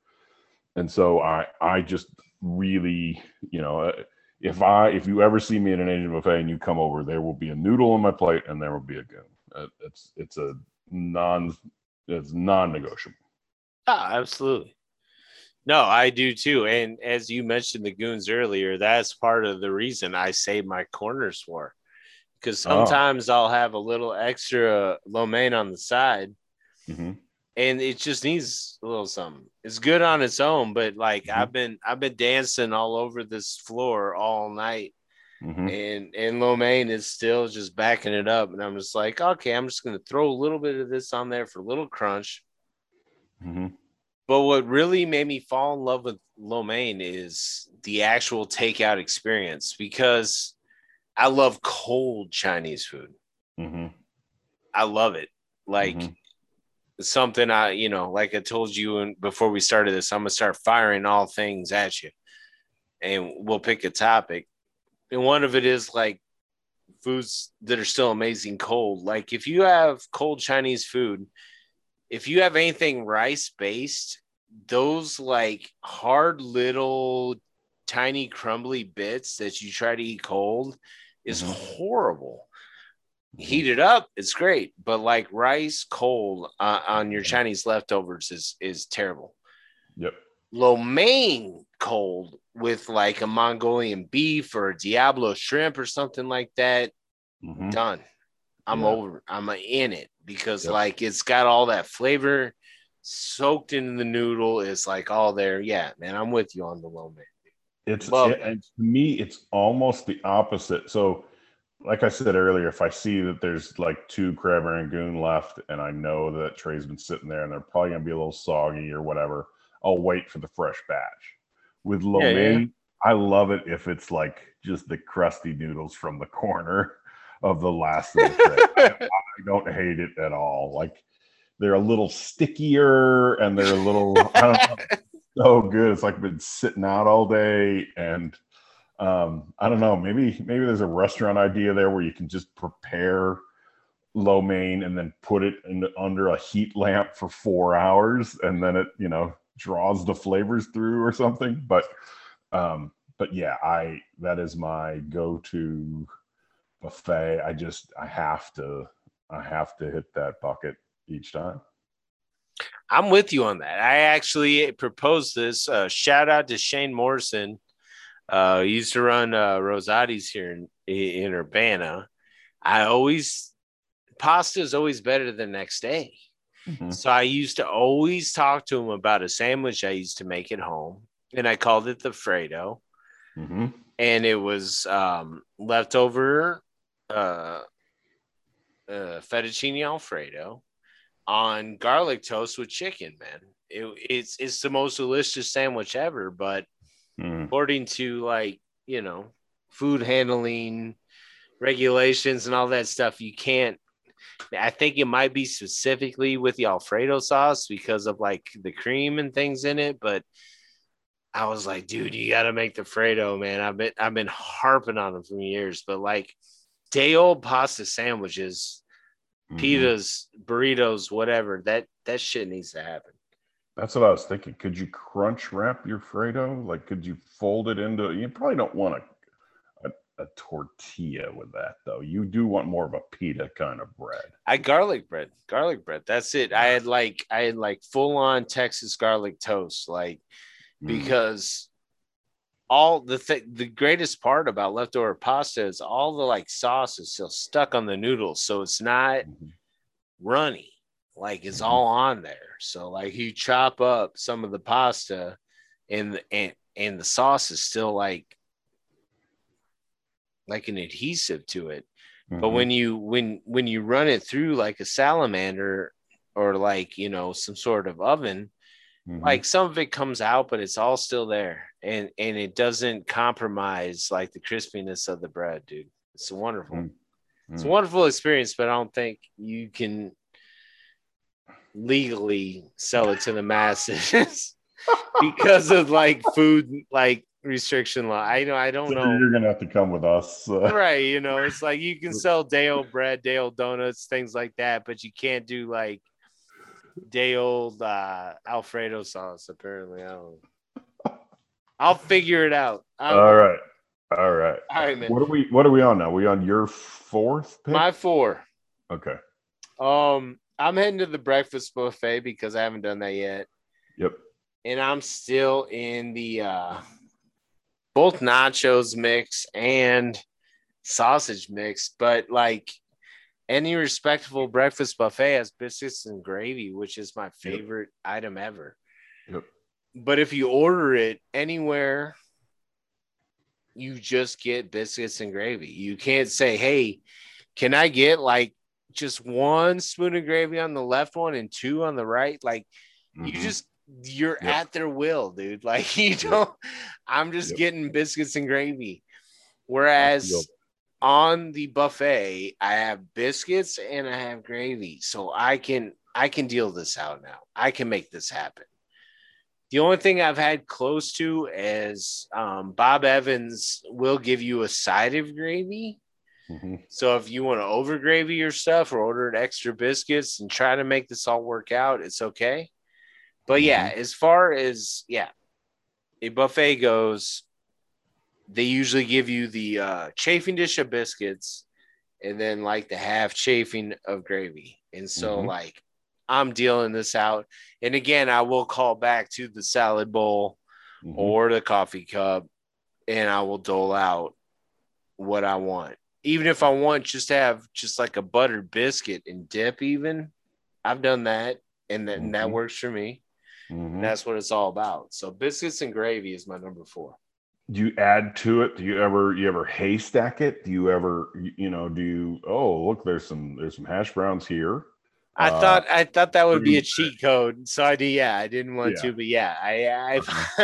And so i i just really you know uh, if i if you ever see me at an asian buffet and you come over there will be a noodle on my plate and there will be a goon. Uh, it's it's a non it's non-negotiable.
Ah, absolutely. No, I do too. And as you mentioned the goons earlier, that's part of the reason I save my corners for. Because
Oh.
sometimes I'll have a little extra lo mein on the side
Mhm.
and it just needs a little something. It's good on its own, but like
Mhm.
I've been I've been dancing all over this floor all night
Mhm.
and and lo mein is still just backing it up. And I'm just like, okay, I'm just gonna throw a little bit of this on there for a little crunch. But what really made me fall in love with lo mein is the actual takeout experience because I love cold Chinese food.
Mhm.
I love it. Like
Mhm.
something I, you know, like I told you and before we started this, I'm gonna start firing all things at you, and we'll pick a topic. And one of it is like foods that are still amazing cold. Like if you have cold Chinese food, if you have anything rice based, those like hard little tiny crumbly bits that you try to eat cold is
Mhm.
horrible.
Mhm.
Heat it up, it's great, but like rice cold uh, on your
Mhm.
Chinese leftovers is is terrible.
Yep.
Lo mein cold with like a Mongolian beef or a Diablo shrimp or something like that,
Mhm.
done. I'm
Yeah.
over. I'm in it because
Yep.
like it's got all that flavor soaked in the noodle. It's like all there. Yeah, man, I'm with you on the lo mein.
It's
Love
it, to me, it's almost the opposite. So, like I said earlier, if I see that there's like two crab rangoon left, and I know that tray's been sitting there, and they're probably gonna be a little soggy or whatever, I'll wait for the fresh batch. With lo
Yeah, yeah.
mein, I love it if it's like just the crusty noodles from the corner of the last the tray. I, I don't hate it at all. Like they're a little stickier and they're a little I don't know, [LAUGHS] so good. It's like been sitting out all day, and um, I don't know. Maybe maybe there's a restaurant idea there where you can just prepare lo mein and then put it in under a heat lamp for four hours, and then it you know draws the flavors through or something. But um, but yeah, I that is my go-to buffet. I just I have to I have to hit that bucket each time.
I'm with you on that. I actually proposed this. Uh, shout out to Shane Morrison. Uh, he used to run uh, Rosati's here in, in Urbana. I always pasta is always better the next day.
Mhm.
So I used to always talk to him about a sandwich I used to make at home, and I called it the Fredo,
Mhm.
and it was um, leftover uh, uh, fettuccine alfredo on garlic toast with chicken. Man, it, it's it's the most delicious sandwich ever. But
Mhm.
according to like you know food handling regulations and all that stuff, you can't. I think it might be specifically with the Alfredo sauce because of like the cream and things in it, but I was like, dude, you got to make the Fredo, man. I've been I've been harping on them for years, but like day old pasta sandwiches,
Mhm.
pitas, burritos, whatever. That that shit needs to happen.
That's what I was thinking. Could you Crunchwrap your Fredo? Like, could you fold it into? You probably don't want a, a, a tortilla with that, though. You do want more of a pita kind of bread.
I garlic bread, garlic bread. That's it. I had like I had like full on Texas garlic toast, like
Mm.
because all the th- the greatest part about leftover pasta is all the like sauce is still stuck on the noodles, so it's not
Mhm.
runny. Like it's
Mhm.
all on there. So like you chop up some of the pasta and the and, and the sauce is still like like an adhesive to it. But
Mhm.
when you when when you run it through like a salamander or like you know some sort of oven,
Mhm.
like some of it comes out, but it's all still there, and and it doesn't compromise like the crispiness of the bread, dude. It's wonderful.
Mm.
It's a
Mm.
wonderful experience, but I don't think you can legally sell it to the masses [LAUGHS] because of like food like restriction law. I know I don't
So
know.
You're gonna have to come with us. uh, [LAUGHS]
right you know it's like you can sell day old bread day old donuts things like that but you can't do like day old uh alfredo sauce apparently i don't know i'll figure it out
all right, all right.
all right man
What are we? What are we on now? we on your fourth pick?
my four
okay.
um i'm heading to the breakfast buffet because i haven't done that yet
Yep.
and i'm still in the uh both nachos mix and sausage mix but like any respectable breakfast buffet has biscuits and gravy which is my favorite item ever
Yep.
but if you order it anywhere you just get biscuits and gravy you can't say hey can i get like just one spoon of gravy on the left one and two on the right like you
Mhm.
just you're
Yep.
at their will, dude. [LAUGHS] Like you don't. I'm just
Yep.
getting biscuits and gravy. Whereas on the buffet, I have biscuits and I have gravy, so I can I can deal this out now. I can make this happen. The only thing I've had close to is um, Bob Evans will give you a side of gravy.
Mhm.
So if you want to over gravy your stuff or order an extra biscuits and try to make this all work out, it's okay. But yeah, as far as yeah, a buffet goes, they usually give you the uh, chafing dish of biscuits and then like the half chafing of gravy. And so
Mhm.
like I'm dealing this out. And again, I will call back to the salad bowl
Mhm.
or the coffee cup and I will dole out what I want. Even if I want just to have just like a buttered biscuit and dip, even I've done that and, that and that
Mhm.
works for me.
Mhm.
And that's what it's all about. So biscuits and gravy is my number four.
Do you add to it do you ever you ever haystack it do you ever you- know do you oh look there's some there's some hash browns here
I
Uh,
thought I thought that would be a cheat code. So I did yeah, I didn't want
Yeah.
to, but yeah, I I've [LAUGHS]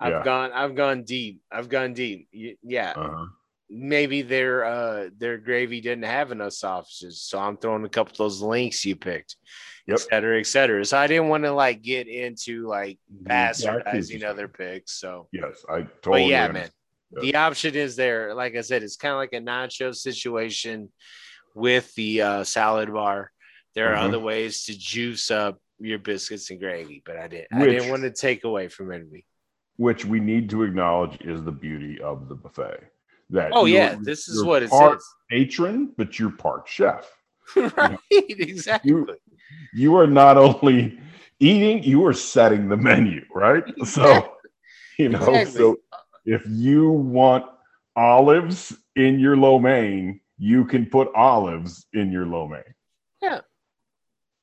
I've
Yeah.
gone I've gone deep. I've gone deep. Yeah.
uh-huh.
maybe their uh their gravy didn't have enough sausages so i'm throwing a couple of those links you picked
Yep.
et cetera et cetera. So i didn't want to like get into like
Mm-hmm. Yeah, I see what
bastardizing other picks so.
Yes i
but
totally
yeah
understand.
man the option is there. Like i said it's kind of like a nacho situation with the uh salad bar. There are
Mhm.
other ways to juice up your biscuits and gravy but i didn't i didn't want to take away from anybody
which we need to acknowledge is the beauty of the buffet that
oh yeah this is what it
part
says.
patron but you're part chef. [LAUGHS]
Right exactly
you are not only eating you are setting the menu right [LAUGHS] so you know
Exactly.
so if you want olives in your lo mein you can put olives in your lo mein
Yeah.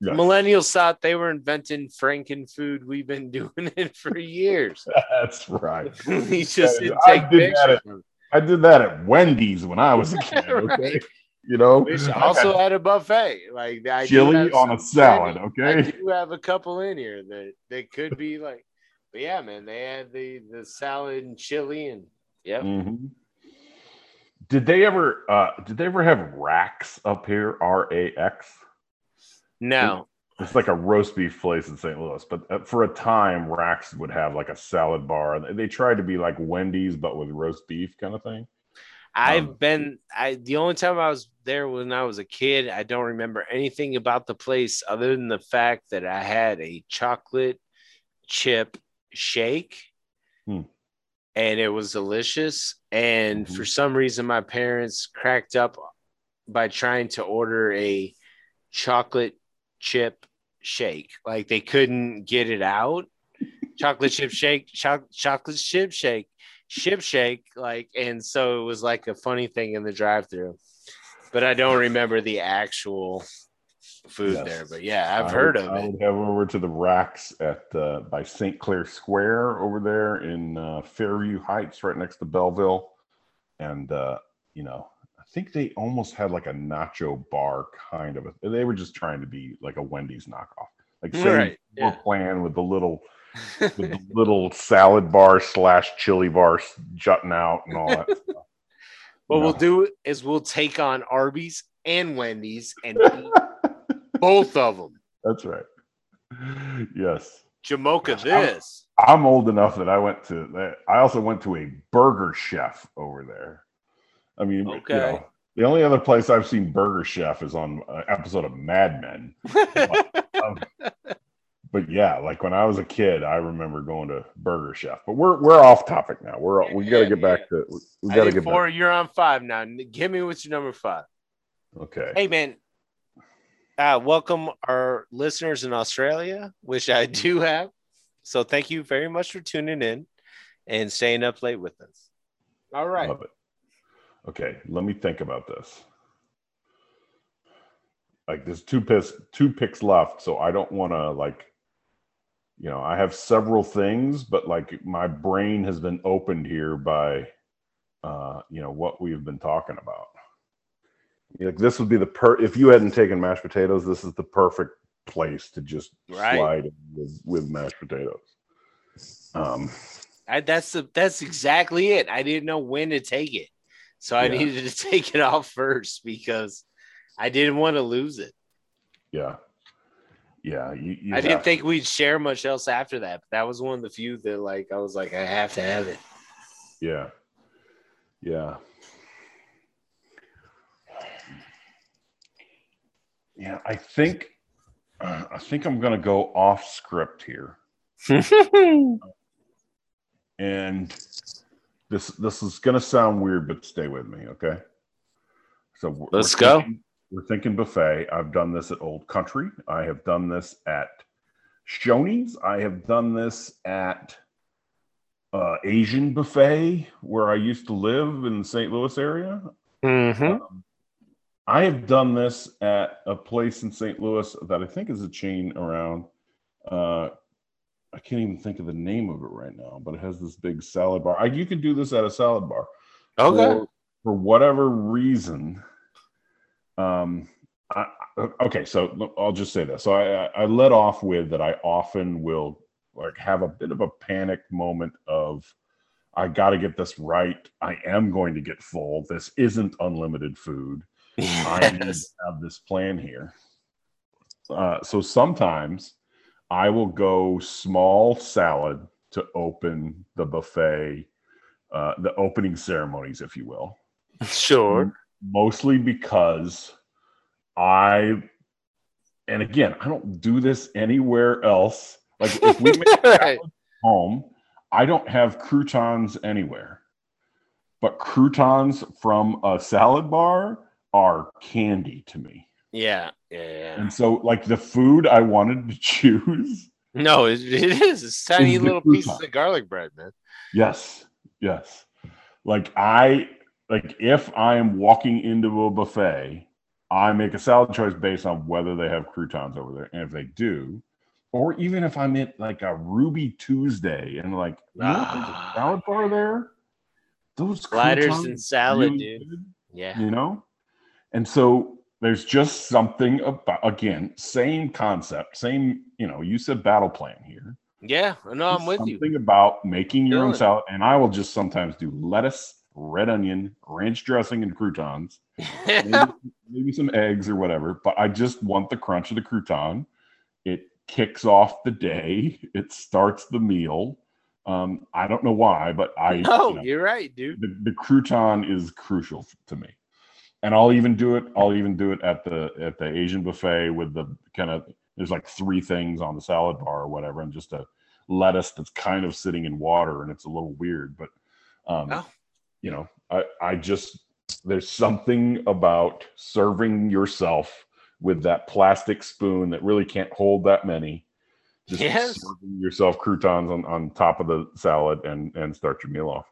Yes.
Millennials thought they were inventing Franken food. We've been doing it for years. [LAUGHS]
that's right [LAUGHS]
we just didn't
I
take
did that
pictures.
at- i did that at wendy's when i was a kid okay
Right.
You know
Which [LAUGHS] also
had
had a buffet. Like I
chili on a salad
Chinese-
okay
I do have a couple in here that they could be like, but yeah, man, they had the the salad and chili and yeah.
Mhm. Did they ever uh did they ever have Rax up here? R A X?
No,
it's like a roast beef place in St. Louis, but uh, for a time, Rax would have like a salad bar. They tried to be like Wendy's, but with roast beef kind of thing.
I've
Um,
been I the only time I was there when I was a kid, I don't remember anything about the place other than the fact that I had a chocolate chip shake
Hmm.
and it was delicious. And
Mhm.
for some reason my parents cracked up by trying to order a chocolate chip shake. Like they couldn't get it out. chocolate chip shake, cho- chocolate chip shake ship shake like and so it was like a funny thing in the drive through but i don't remember the actual food
Yes.
there but yeah i've
I
heard
would-
of
I
it
would have over to the Rax at uh, by St. Clair Square over there in uh, Fairview Heights, right next to Belleville, and uh, you know, I think they almost had like a nacho bar kind of. A, they were just trying to be like a Wendy's knockoff, like same
Right, yeah.
plan with the little the little salad bar slash chili bar jutting out and all that. stuff. [LAUGHS]
what we'll do is we'll take on arby's and wendy's and [LAUGHS] both of them
That's right. Yes.
jamocha
I'm-
this
I'm old enough that I went to that. I also went to a burger chef over there. I mean, you
Okay.
know, the only other place I've seen Burger Chef is on an episode of Mad Men. [LAUGHS] Um, But yeah, like when I was a kid, I remember going to Burger Chef. But we're we're off topic now. We're we got to get back to we
I
got to
did
get
four
back.
you're on five now give me what's your number five
Okay.
Hey man, uh, welcome our listeners in Australia, which I do have. So thank you very much for tuning in and staying up late with us. All right.
Love it. Okay, let me think about this. Like there's two picks two picks left, so I don't want to like you know, I have several things, but like my brain has been opened here by uh, you know, what we've been talking about. Like this would be the per if you hadn't taken mashed potatoes, this is the perfect place to just
Right.
slide in with, with mashed potatoes. Um
I, that's the that's exactly it. I didn't know when to take it, so I
Yeah.
needed to [LAUGHS] take it off first because I didn't want to lose it.
yeah. Yeah, you, you
I didn't
have
think we'd share much else after that. But that was one of the few that like I was like I have to have it.
Yeah. Yeah. Yeah, I think uh, I think I'm going to go off script here. [LAUGHS] And this this is going to sound weird but stay with me, okay? So
Let's go.
We're thinking buffet. I've done this at Old Country. I have done this at Shoney's. I have done this at uh, Asian buffet where I used to live in the St. Louis area.
Mhm.
Um, I have done this at a place in St. Louis that I think is a chain around. Uh, I can't even think of the name of it right now, but it has this big salad bar. I, you can do this at a salad bar.
Okay.
For, for whatever reason, um, I, okay. So I'll just say this. So I, I let off with that. I often will like have a bit of a panic moment of I got to get this right. I am going to get full. This isn't unlimited food. [LAUGHS] I need to have this plan here. Uh, so sometimes I will go small salad to open the buffet, uh, the opening ceremonies, if you will.
Sure.
Mostly because I, and again, I don't do this anywhere else. Like if we [LAUGHS] make
Right.
home, I don't have croutons anywhere. But croutons from a salad bar are candy to me.
Yeah, yeah, yeah.
And so, like the food I wanted to [LAUGHS] choose,
No, it, it is. It's tiny
Is
little pieces
crouton.
of garlic bread, man.
yes, yes. Like I, like if I am walking into a buffet, I make a salad choice based on whether they have croutons over there, and if they do, or even if I'm at like a Ruby Tuesday and like, you know, there's a
Ah.
salad bar there. Those
Sliders and salad,
really
dude.
good.
Yeah.
you know and so there's just something about again same concept same you know you said battle plan here
Yeah. No, I'm with you.
something about making your own salad and i will just sometimes do lettuce red onion ranch dressing and croutons [LAUGHS] maybe, maybe some eggs or whatever but i just want the crunch of the crouton It kicks off the day. It starts the meal. Um, I don't know why, but I. [LAUGHS]
No,
you know,
you're right, dude.
the, the crouton is crucial to me, and I'll even do it. I'll even do it at the at the Asian buffet with the kind of there's like three things on the salad bar or whatever, and just a lettuce that's kind of sitting in water, and it's a little weird, but um,
Oh.
You know, I I just there's something about serving yourself with that plastic spoon that really can't hold that many. Just
Yes.
serving yourself croutons on, on top of the salad and and start your meal off.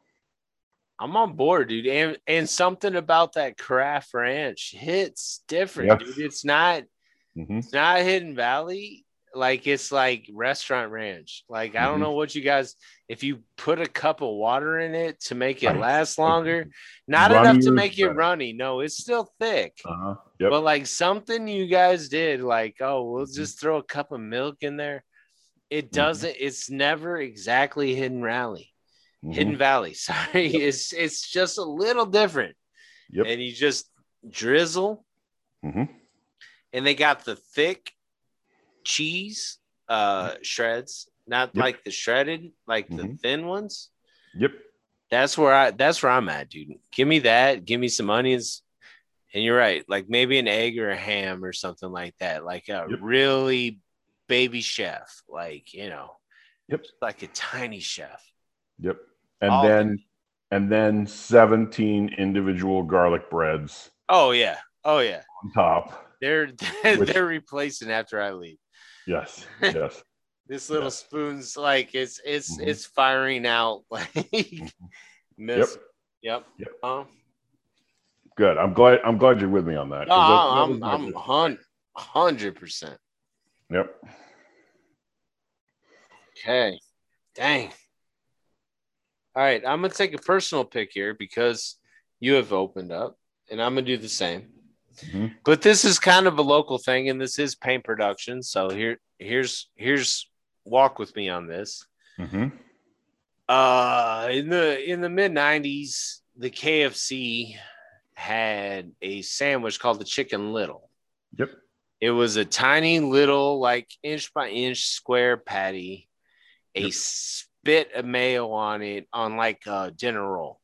I'm on board, dude. And and something about that Kraft Ranch hits different,
Yes.
dude. It's not
hmm
it's not Hidden Valley. Like it's like restaurant ranch. Like I don't
Mhm.
know what you guys if you put a cup of water in it to make it last longer, not enough to make it runny. No, it's still thick.
Uh-huh. Yep.
But like something you guys did, like, oh, we'll
Mhm.
just throw a cup of milk in there. It
Mhm.
doesn't, it's never exactly hidden rally.
Mhm.
Hidden Valley. [LAUGHS] Sorry. It's it's just a little different.
Yep.
And you just drizzle,
Mhm.
and they got the thick cheese uh shreds, not
Yep.
like the shredded, like the
Mhm.
thin ones.
Yep.
That's where I that's where I'm at, dude. Give me that, give me some onions. And you're right, like maybe an egg or a ham or something like that, like a
Yep.
really baby chef, like you know,
Yep.
like a tiny chef.
Yep. And
All
then and then 17 individual garlic breads
Oh yeah, oh yeah.
on top.
They're [LAUGHS]
Which-
they're replacing after I leave.
Yes. [LAUGHS] Yes.
This little
Yeah.
spoon's like it's it's
Mhm.
it's firing out [LAUGHS] like miss. Yep.
Yep.
Uh,
Good. I'm glad I'm glad you're with me on that.
no,
'cause that- that
I'm
was my
I'm
pick.
hundred percent.
Yep.
Okay. Dang. All right, I'm gonna take a personal pick here because you have opened up, and I'm gonna do the same.
Mhm.
But this is kind of a local thing, and this is paint production. So here, here's here's walk with me on this.
Mhm.
Uh, in the in the mid '90s, the KFC had a sandwich called the Chicken Little.
Yep.
It was a tiny little, like inch by inch square patty, a
Yep.
spit of mayo on it on like a dinner roll.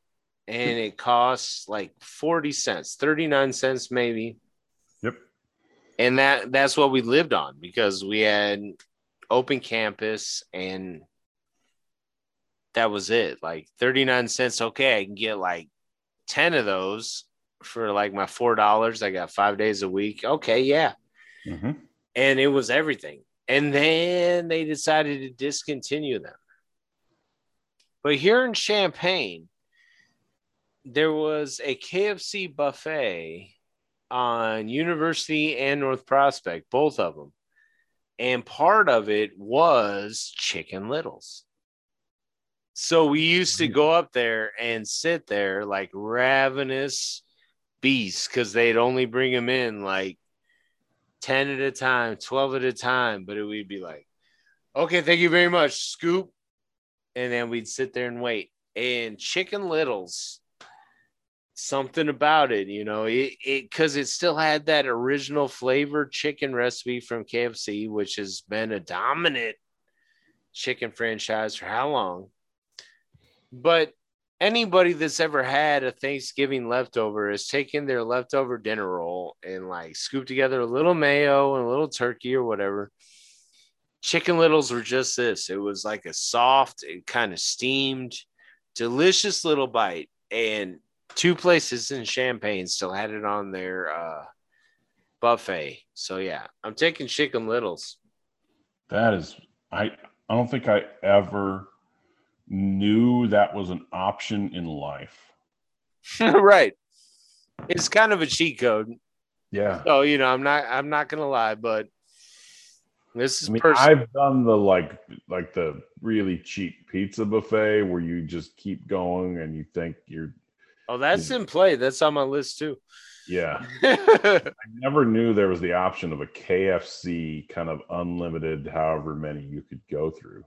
And it costs like 40 cents, 39 cents maybe.
Yep.
And that that's what we lived on because we had open campus and that was it. Like 39 cents. Okay, I can get like 10 of those for like my four dollars. I got five days a week. Okay, yeah
Mhm.
and it was everything. And then they decided to discontinue them. But here in Champaign, there was a KFC buffet on University and North Prospect, both of them. And part of it was Chicken Littles. So we used to mm. go up there and sit there like ravenous beasts because they'd only bring them in like 10 at a time, 12 at a time, but it would be like, okay, thank you very much, scoop. And then we'd sit there and wait. And Chicken Littles, something about it, you know, it because it, still had that original flavor chicken recipe from KFC, which has been a dominant chicken franchise for how long? But anybody that's ever had a Thanksgiving leftover has taken their leftover dinner roll and like scooped together a little mayo and a little turkey or whatever. Chicken Littles were just this. It was like a soft and kind of steamed, delicious little bite. And two places in Champaign still had it on their uh, buffet. So yeah, I'm taking Chicken Littles.
That is I I don't think I ever knew that was an option in life. [LAUGHS]
right. It's kind of a cheat code.
Yeah.
So you know, I'm not I'm not gonna lie, but this is
I mean,
personal.
I've done the like like the really cheap pizza buffet where you just keep going and you think you're
Oh, that's in play. That's on my list too.
yeah. [LAUGHS] I never knew there was the option of a KFC kind of unlimited however many you could go through.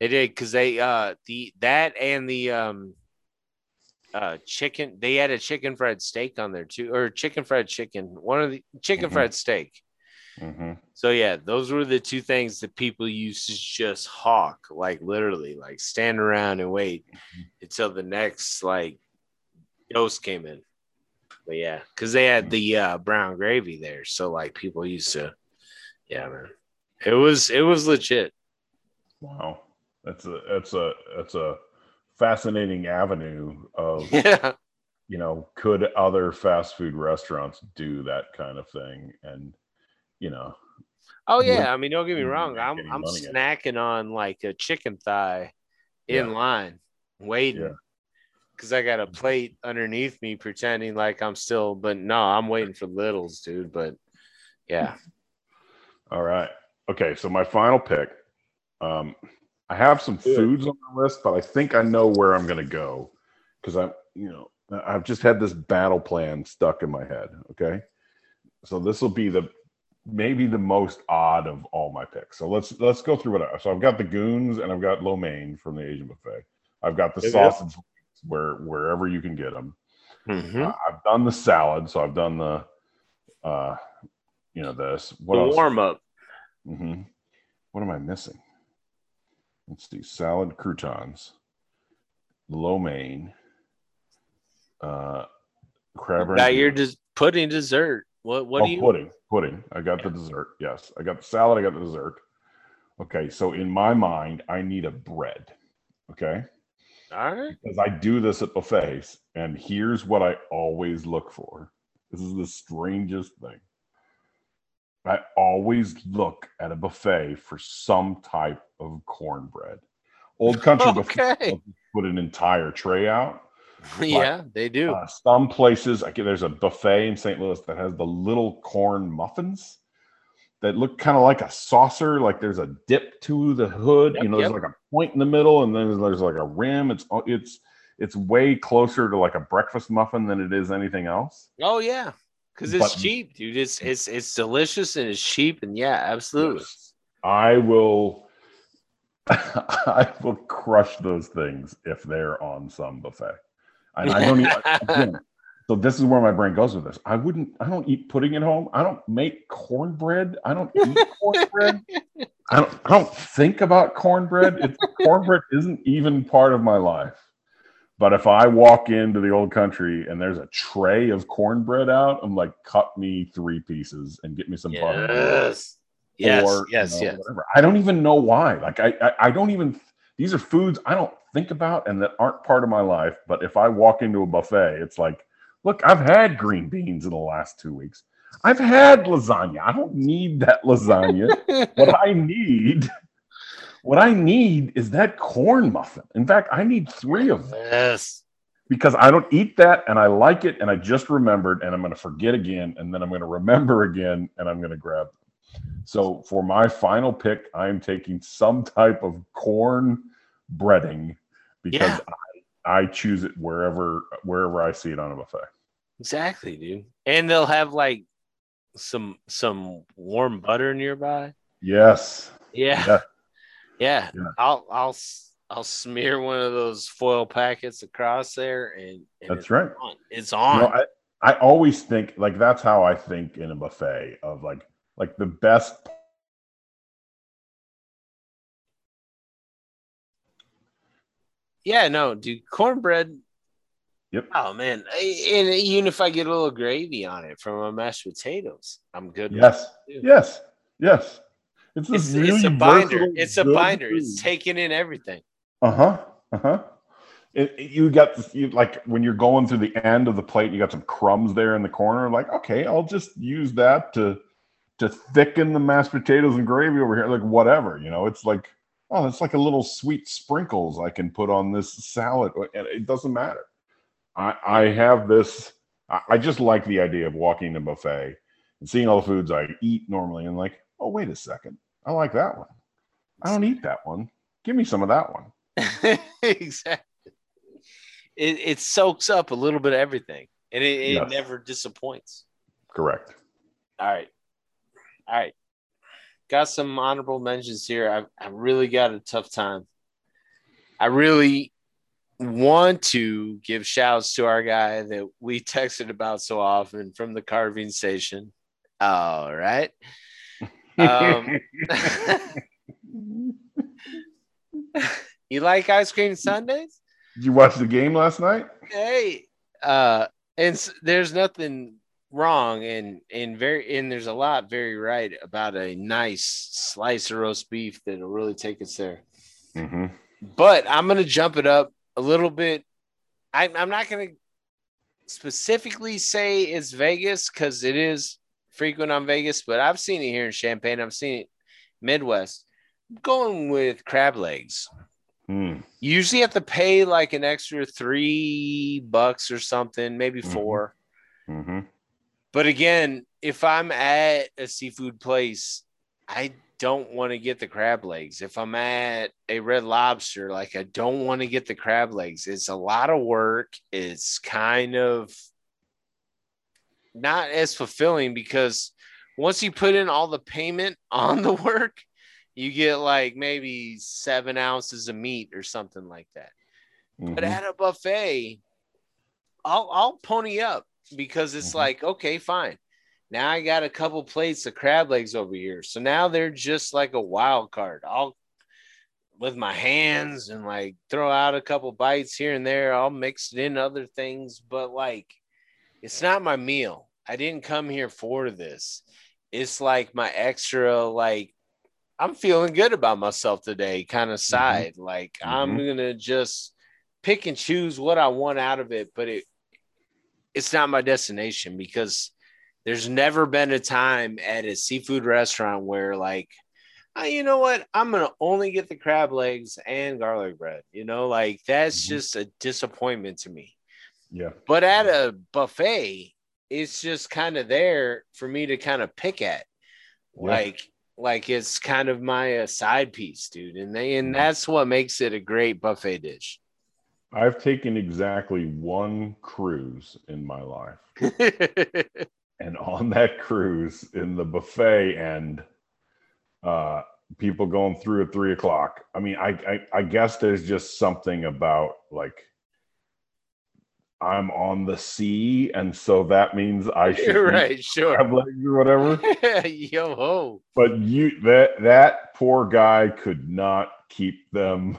They did because they uh the that and the um uh chicken they had a chicken fried steak on there too or chicken fried chicken one of the chicken
Mhm.
fried steak
Mhm.
So yeah, those were the two things that people used to just hawk, like literally, like stand around and wait until the next like dose came in. But yeah, because they had the uh, brown gravy there, so like people used to, yeah, man, it was it was legit.
Wow, that's a that's a that's a fascinating avenue of [LAUGHS]
Yeah,
you know could other fast food restaurants do that kind of thing and you know
Oh yeah, I mean, don't get me wrong. I'm I'm
money at
snacking on like a chicken thigh in
Yeah.
line, waiting
Yeah.
because I got a plate underneath me, pretending like I'm still. But no, I'm waiting for littles, dude. But yeah,
all right okay so my final pick um i have some
Good.
foods on my list but i think i know where i'm going to go because i'm you know i've just had this battle plan stuck in my head okay so this will be the maybe the most odd of all my picks so let's let's go through what I, so i've got the goons and i've got lo mein from the asian buffet i've got the
yep.
sausage where wherever you can get them
Mhm.
Uh, I've done the salad, so I've done the, uh, you know, this. What
the
else?
warm up.
hmm What am I missing? Let's see. Salad, croutons, lo mein, uh, crab Now
you're just putting dessert. What what
oh,
do you?
pudding? Pudding. I got the dessert. Yes, I got the salad. I got the dessert. Okay, so in my mind, I need a bread. Okay,
All right.
because I do this at buffets, and here's what I always look for. This is the strangest thing. I always look at a buffet for some type of cornbread. Old Country [LAUGHS] Buffet
Okay.
will put an entire tray out.
Yeah, they do.
Uh, some places, like there's a buffet in St. Louis that has the little corn muffins that look kind of like a saucer. Like there's a dip to the hood.
Yep,
you know, there's like a point in the middle, and then there's, there's like a rim. It's it's it's way closer to like a breakfast muffin than it is anything else.
oh yeah, because it's
but-
cheap, dude. It's it's it's delicious and it's cheap and yeah, absolutely.
Yes. I will. [LAUGHS] I will crush those things if they're on some buffet. And I don't [LAUGHS] even, again, so this is where my brain goes with this. I wouldn't, I don't eat pudding at home. I don't make cornbread. I don't eat [LAUGHS] cornbread. I don't, I don't think about cornbread. It's cornbread isn't even part of my life. But if I walk into the old country and there's a tray of cornbread out, I'm like, cut me three pieces and get me some butter.
Yes. Yes.
or,
yes.
you know,
yes.
whatever. I don't even know why. Like I, I, I don't even. These are foods I don't think about and that aren't part of my life. But if I walk into a buffet, it's like, look, I've had green beans in the last two weeks. I've had lasagna. I don't need that [LAUGHS] lasagna. what I need, what I need is that corn muffin. In fact, I need three of them
yes.
because I don't eat that and I like it and I just remembered and I'm going to forget again and then I'm going to remember again and I'm going to grab them. So for my final pick, I'm taking some type of corn breading because
Yeah.
I, I choose it wherever wherever I see it on a buffet.
Exactly, dude. And they'll have like some some warm butter nearby.
Yes.
Yeah.
Yeah. [LAUGHS]
Yeah.
Yeah.
I'll I'll I'll smear one of those foil packets across there and, and
That's
it's
right.
on. It's
You
on.
know, I, I always think like that's how I think in a buffet of like like the best
yeah, no, dude, cornbread.
Yep.
Oh man. And even if I get a little gravy on it from my mashed potatoes, I'm good.
yes yes yes it's
It's,
really
it's a binder. It's a binder. It's taking in everything.
Uh huh. Uh huh. It, it- you got this, you like when you're going through the end of the plate, you got some crumbs there in the corner. Like, okay, I'll just use that to to thicken the mashed potatoes and gravy over here. Like, whatever, you know. It's like, oh, it's like a little sweet sprinkles I can put on this salad. Uh, and It doesn't matter. I I have this. I, I just like the idea of walking to a buffet and seeing all the foods I eat normally, and like, oh, wait a second, I like that one. I don't eat that one. Give me some of that one. [LAUGHS]
exactly. It, it soaks up a little bit of everything and it, it
Yes.
never disappoints.
Correct.
All right. All right. Got some honorable mentions here. I, I really got a tough time. I really want to give shouts to our guy that we [LAUGHS] texted about so often from the carving station. All right. Um, [LAUGHS] you like ice cream sundaes?
Did you watch the game last night?
Hey, uh, and there's nothing wrong and and very and there's a lot very right about a nice slice of roast beef that'll really take us there.
Mm-hmm.
But I'm gonna jump it up a little bit. I, I'm not gonna specifically say it's Vegas because it is frequent on Vegas, but I've seen it here in Champaign. I've seen it Midwest. I'm going with crab legs.
Mm.
You usually have to pay like an extra three bucks or something, maybe
Mhm.
4
Mm-hmm.
But again, if I'm at a seafood place, I don't want to get the crab legs. If I'm at a red lobster, like I don't want to get the crab legs. It's a lot of work. It's kind of not as fulfilling because once you put in all the payment [LAUGHS] on the work, you get like maybe seven ounces of meat or something like that. But
Mhm.
at a buffet, I'll I'll pony up because it's
Mhm.
like, okay, fine. Now I got a couple plates of crab legs over here. So now they're just like a wild card. I'll with my hands and like throw out a couple bites here and there. I'll mix it in other things, but like it's not my meal. I didn't come here for this. It's like my extra like I'm feeling good about myself today kind of side. Like I'm
Mhm.
gonna just pick and choose what I want out of it, but it it's not my destination because there's never been a time at a seafood restaurant where like "Ah, you know what i'm gonna only get the crab legs and garlic bread you know like that's
Mhm.
just a disappointment to me
Yeah.
but at a buffet it's just kind of there for me to kind of pick at
Yeah.
like like it's kind of my uh, side piece dude and they and
Mhm.
that's what makes it a great buffet dish
I've taken exactly one cruise in my life. [LAUGHS] and on that cruise in the buffet and uh people going through at three o'clock. I mean I, I i guess there's just something about like i'm on the sea and so that means i [LAUGHS] should
You're right sure.
crab legs or whatever. [LAUGHS]
Yo ho
but you that that poor guy could not keep them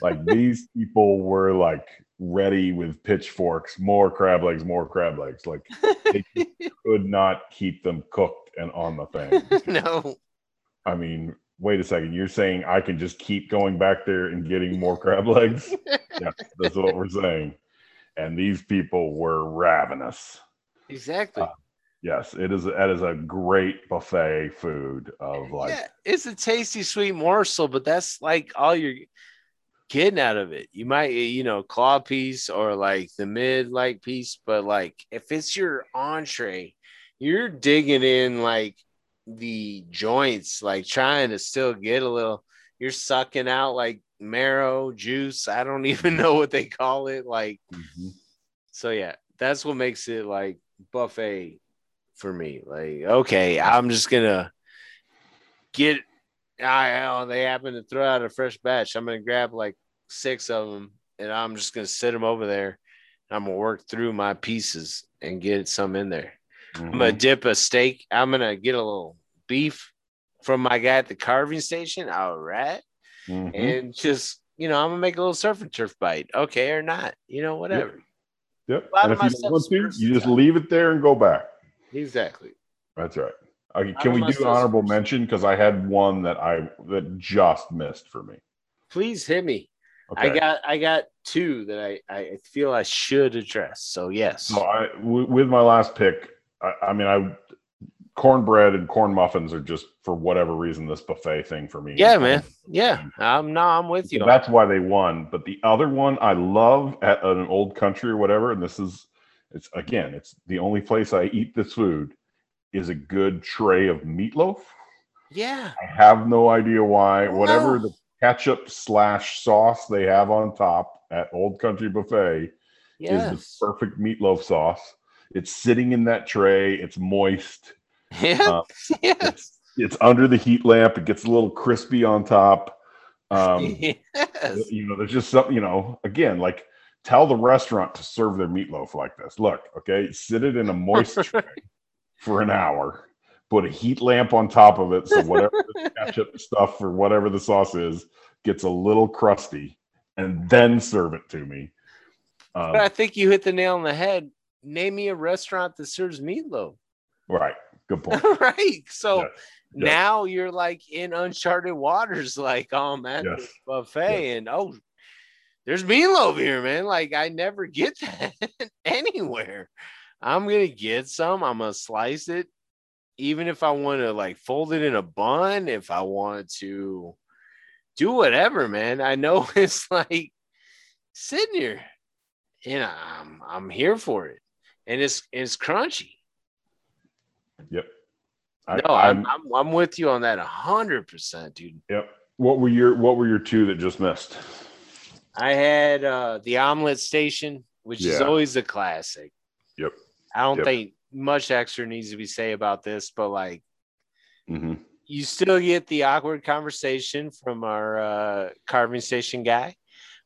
like these people were like ready with pitchforks more crab legs more crab legs. Like they [LAUGHS] could not keep them cooked and on the thing. [LAUGHS]
No.
I mean wait a second. You're saying i can just keep going back there and getting more crab legs? [LAUGHS] Yeah that's what we're saying. And these people were ravenous.
Exactly.
Uh, yes it is that is a great buffet food of like
yeah, it's a tasty sweet morsel, but that's like all you're getting out of it. You might, you know, claw piece or like the mid like piece, but like if it's your entree, you're digging in like the joints, like trying to still get a little. You're sucking out like marrow juice. I don't [LAUGHS] even know what they call it. Like
Mhm.
so, yeah, that's what makes it like buffet for me. Like, okay, I'm just gonna get. I oh, they happen to throw out a fresh batch. I'm gonna grab like six of them, and I'm just gonna sit them over there. I'm gonna work through my pieces and get some in there. I'm gonna
Mhm.
dip a steak. I'm gonna get a little beef from my guy at the carving station. All right,
Mhm.
and just you know, I'm gonna make a little surf and turf bite. Okay, or not, you know, whatever.
Yep.
lot
And if you want to, you just leave it there and go back.
Exactly.
That's right. Okay,
lot
can we do
stuff's
honorable
versatile.
mention? Because I had one that I that just missed for me.
Please hit me.
Okay.
I got I got two that I I feel I should address. So yes.
so I w- with my last pick. I, I mean, I cornbread and corn muffins are just for whatever reason this buffet thing for me.
yeah, man. Yeah. I'm no, I'm with
So
you.
that's why they won. But the other one I love at an old country or whatever, and this is it's again, it's the only place I eat this food is a good tray of meatloaf.
yeah.
I have no idea why. Whatever the ketchup slash sauce they have on top at Old Country Buffet is the perfect meatloaf sauce. It's sitting in that tray. It's moist.
Yeah. [LAUGHS]
Uh,
yes.
It's under the heat lamp. It gets a little crispy on top. Um, [LAUGHS]
yes.
you know, there's just something, you know, again, like tell the restaurant to serve their meatloaf like this. Look, okay, sit it in a moist [LAUGHS] tray for an hour, put a heat lamp on top of it so whatever the [LAUGHS] ketchup stuff or whatever the sauce is gets a little crusty, and then serve it to me. Um,
But I think you hit the nail on the head. Name me a restaurant that serves meatloaf.
right. Good point. [LAUGHS]
right. So
Yes, yes.
now you're like in uncharted waters, [LAUGHS] like, oh man,
Yes,
buffet, and oh, there's meatloaf here, man. Like I never get that anywhere. I'm gonna get some, I'm gonna slice it, even if I want to like fold it in a bun, if I want to do whatever, man. I know [LAUGHS] it's like sitting here and I'm I'm here for it. And it's it's crunchy.
Yep. I,
No, I'm,
I'm-
I'm with you on that hundred percent, dude.
Yep. What were your What were your two that just missed?
I had uh the omelet station, which is always a classic. I don't
Yep.
think much extra needs to be said about this, but like
hmm
you still get the awkward conversation from our uh carving station guy.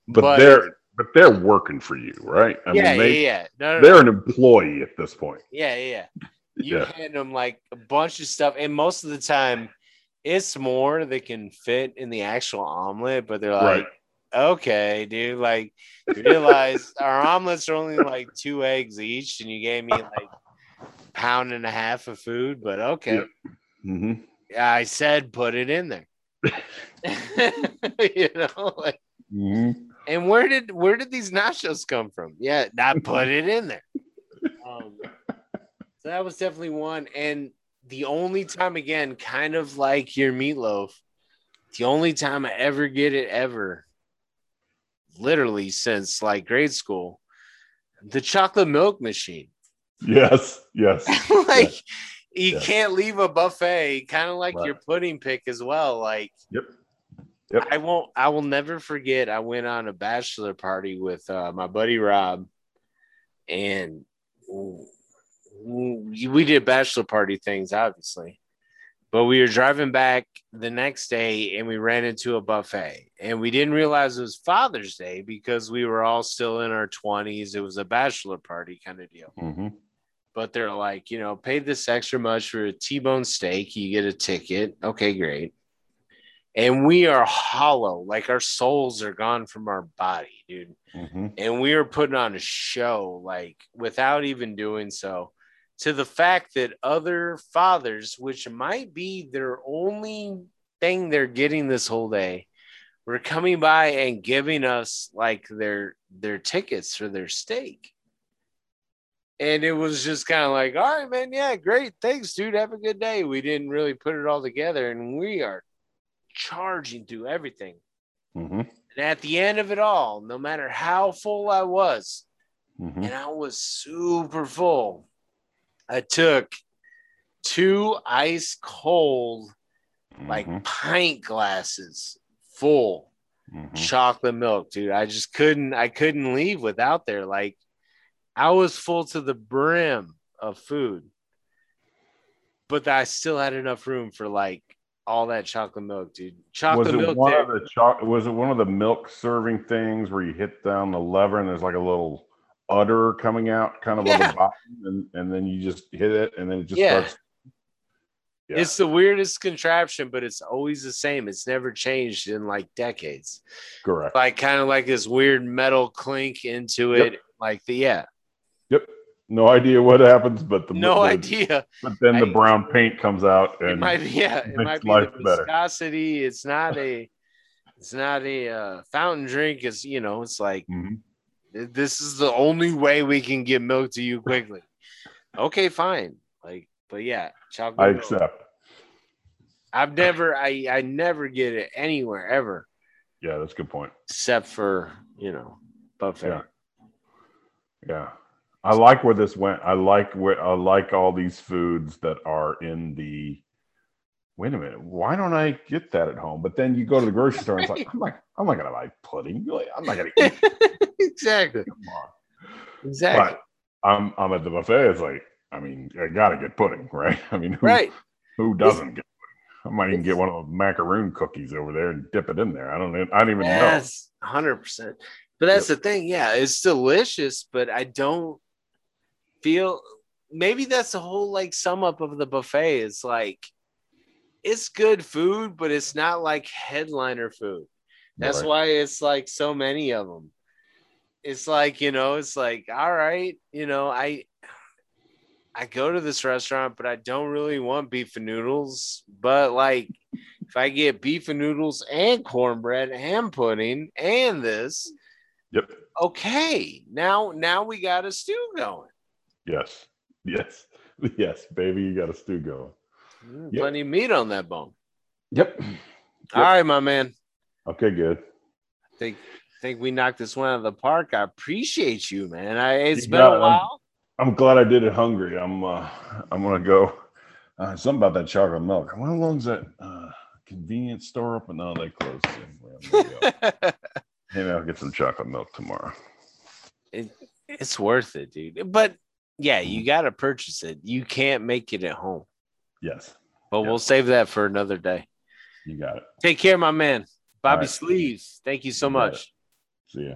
But, they're but they're working for you, right? I
yeah,
they,
yeah, yeah. No, no,
they're
no.
an employee at this point.
Yeah, yeah, yeah. You
Yeah.
hand them like a bunch of stuff, and most of the time, it's more that can fit in the actual omelet. But they're like,
Right.
"Okay, dude, like you realize [LAUGHS] our omelets are only like two eggs each, and you gave me like a pound and a half of food." But okay,
hmm
I said put it in there. [LAUGHS] you know, like,
hmm
and where did where did these nachos come from? Yeah, I put it in there. Um, so that was definitely one. And the only time again, kind of like your meatloaf, the only time I ever get it ever, literally since like grade school, the chocolate milk machine.
Yes. Yes. [LAUGHS]
like you
Yes.
can't leave a buffet, kind of like
Right.
your pudding pick as well. Like
Yep. Yep.
I won't I will never forget I went on a bachelor party with uh, my buddy Rob and we did bachelor party things obviously. But we were driving back the next day and we ran into a buffet and we didn't realize it was Father's Day because we were all still in our 20s. It was a bachelor party kind of deal
hmm
but they're like, you know, pay this extra much for a T-bone steak, you get a ticket. Okay, great. And we are hollow, like our souls are gone from our body, dude.
hmm
And we are putting on a show, like without even doing so, to the fact that other fathers, which might be their only thing they're getting this whole day, were coming by and giving us like their their tickets for their steak. And it was just kind of like, all right, man, yeah, great. Thanks, dude. Have a good day. We didn't really put it all together, and we are charging through everything.
hmm
And at the end of it all, no matter how full I was,
hmm
and I was super full, I took two ice cold, like
Mhm.
pint glasses full
Mhm.
chocolate milk, dude. I just couldn't I couldn't leave without there. Like I was full to the brim of food. But I still had enough room for like all that chocolate milk, dude. Chocolate
was it
milk
one
there.
of the cho- was it one of the milk serving things where you hit down the lever and there's like a little udder coming out kind of on
Yeah.
the bottom and, and then you just hit it and then it just
Yeah.
starts Yeah.
It's the weirdest contraption, but it's always the same. It's never changed in like decades.
correct
Like kind of like this weird metal clink into
Yep.
it. Like the yeah,
yep no idea what happens but the
no
the-
idea.
but then the
I-
brown paint comes out
It
and
might be yeah, it
makes
might be
life
the
better.
viscosity. It's not a it's not a uh, fountain drink. It's you know, it's like
Mhm.
This is the only way we can get milk to you quickly. okay, fine. Like, but yeah, chocolate.
i
milk.
accept
I've never, I, I never get it anywhere ever,
yeah that's a good point
except for you know buffet.
Yeah. Yeah. I like where this went. I like where I like all these foods that are in the wait a minute, why don't I get that at home? But then you go to the grocery store and it's like, [LAUGHS] I'm like, I'm not gonna buy pudding. I'm not gonna eat. [LAUGHS]
exactly, exactly.
But I'm I'm at the buffet, it's like, I mean, I gotta get pudding, right? [LAUGHS] I mean who
right.
who doesn't get pudding? I might even get one of the macaroon cookies over there and dip it in there. I don't I don't even know.
Yes, hundred percent. But that's the thing. Yeah, it's delicious, but I don't feel maybe that's the whole like sum up of the buffet. Is like it's good food, but it's not like headliner food. That's
Right.
why it's like so many of them. It's like, you know, it's like, all right, you know, I I go to this restaurant, but I don't really want beef and noodles. But like if I get beef and noodles and cornbread and pudding and this,
Yep.
okay. Now now we got a stew going.
Yes. Yes. [LAUGHS] Yes, baby, you got a stew going.
Mm,
Yep.
Plenty of meat on that bone.
Yep.
All right, my man.
Okay, good.
I think think we knocked this one out of the park. I appreciate you, man. I it's
You
been a while.
I'm glad I did it hungry. I'm uh I'm gonna go. Uh, something about that chocolate milk. How long's that uh convenience store open? No, they closed. I'm go. [LAUGHS] Maybe I'll get some chocolate milk tomorrow.
it's worth it, dude. But yeah, you got to purchase it. You can't make it at home.
Yes,
But
Yeah.
we'll save that for another day.
you got it.
Take care, my man. Bobby
right.
Sleeves. Thank you so
You
much.
See ya.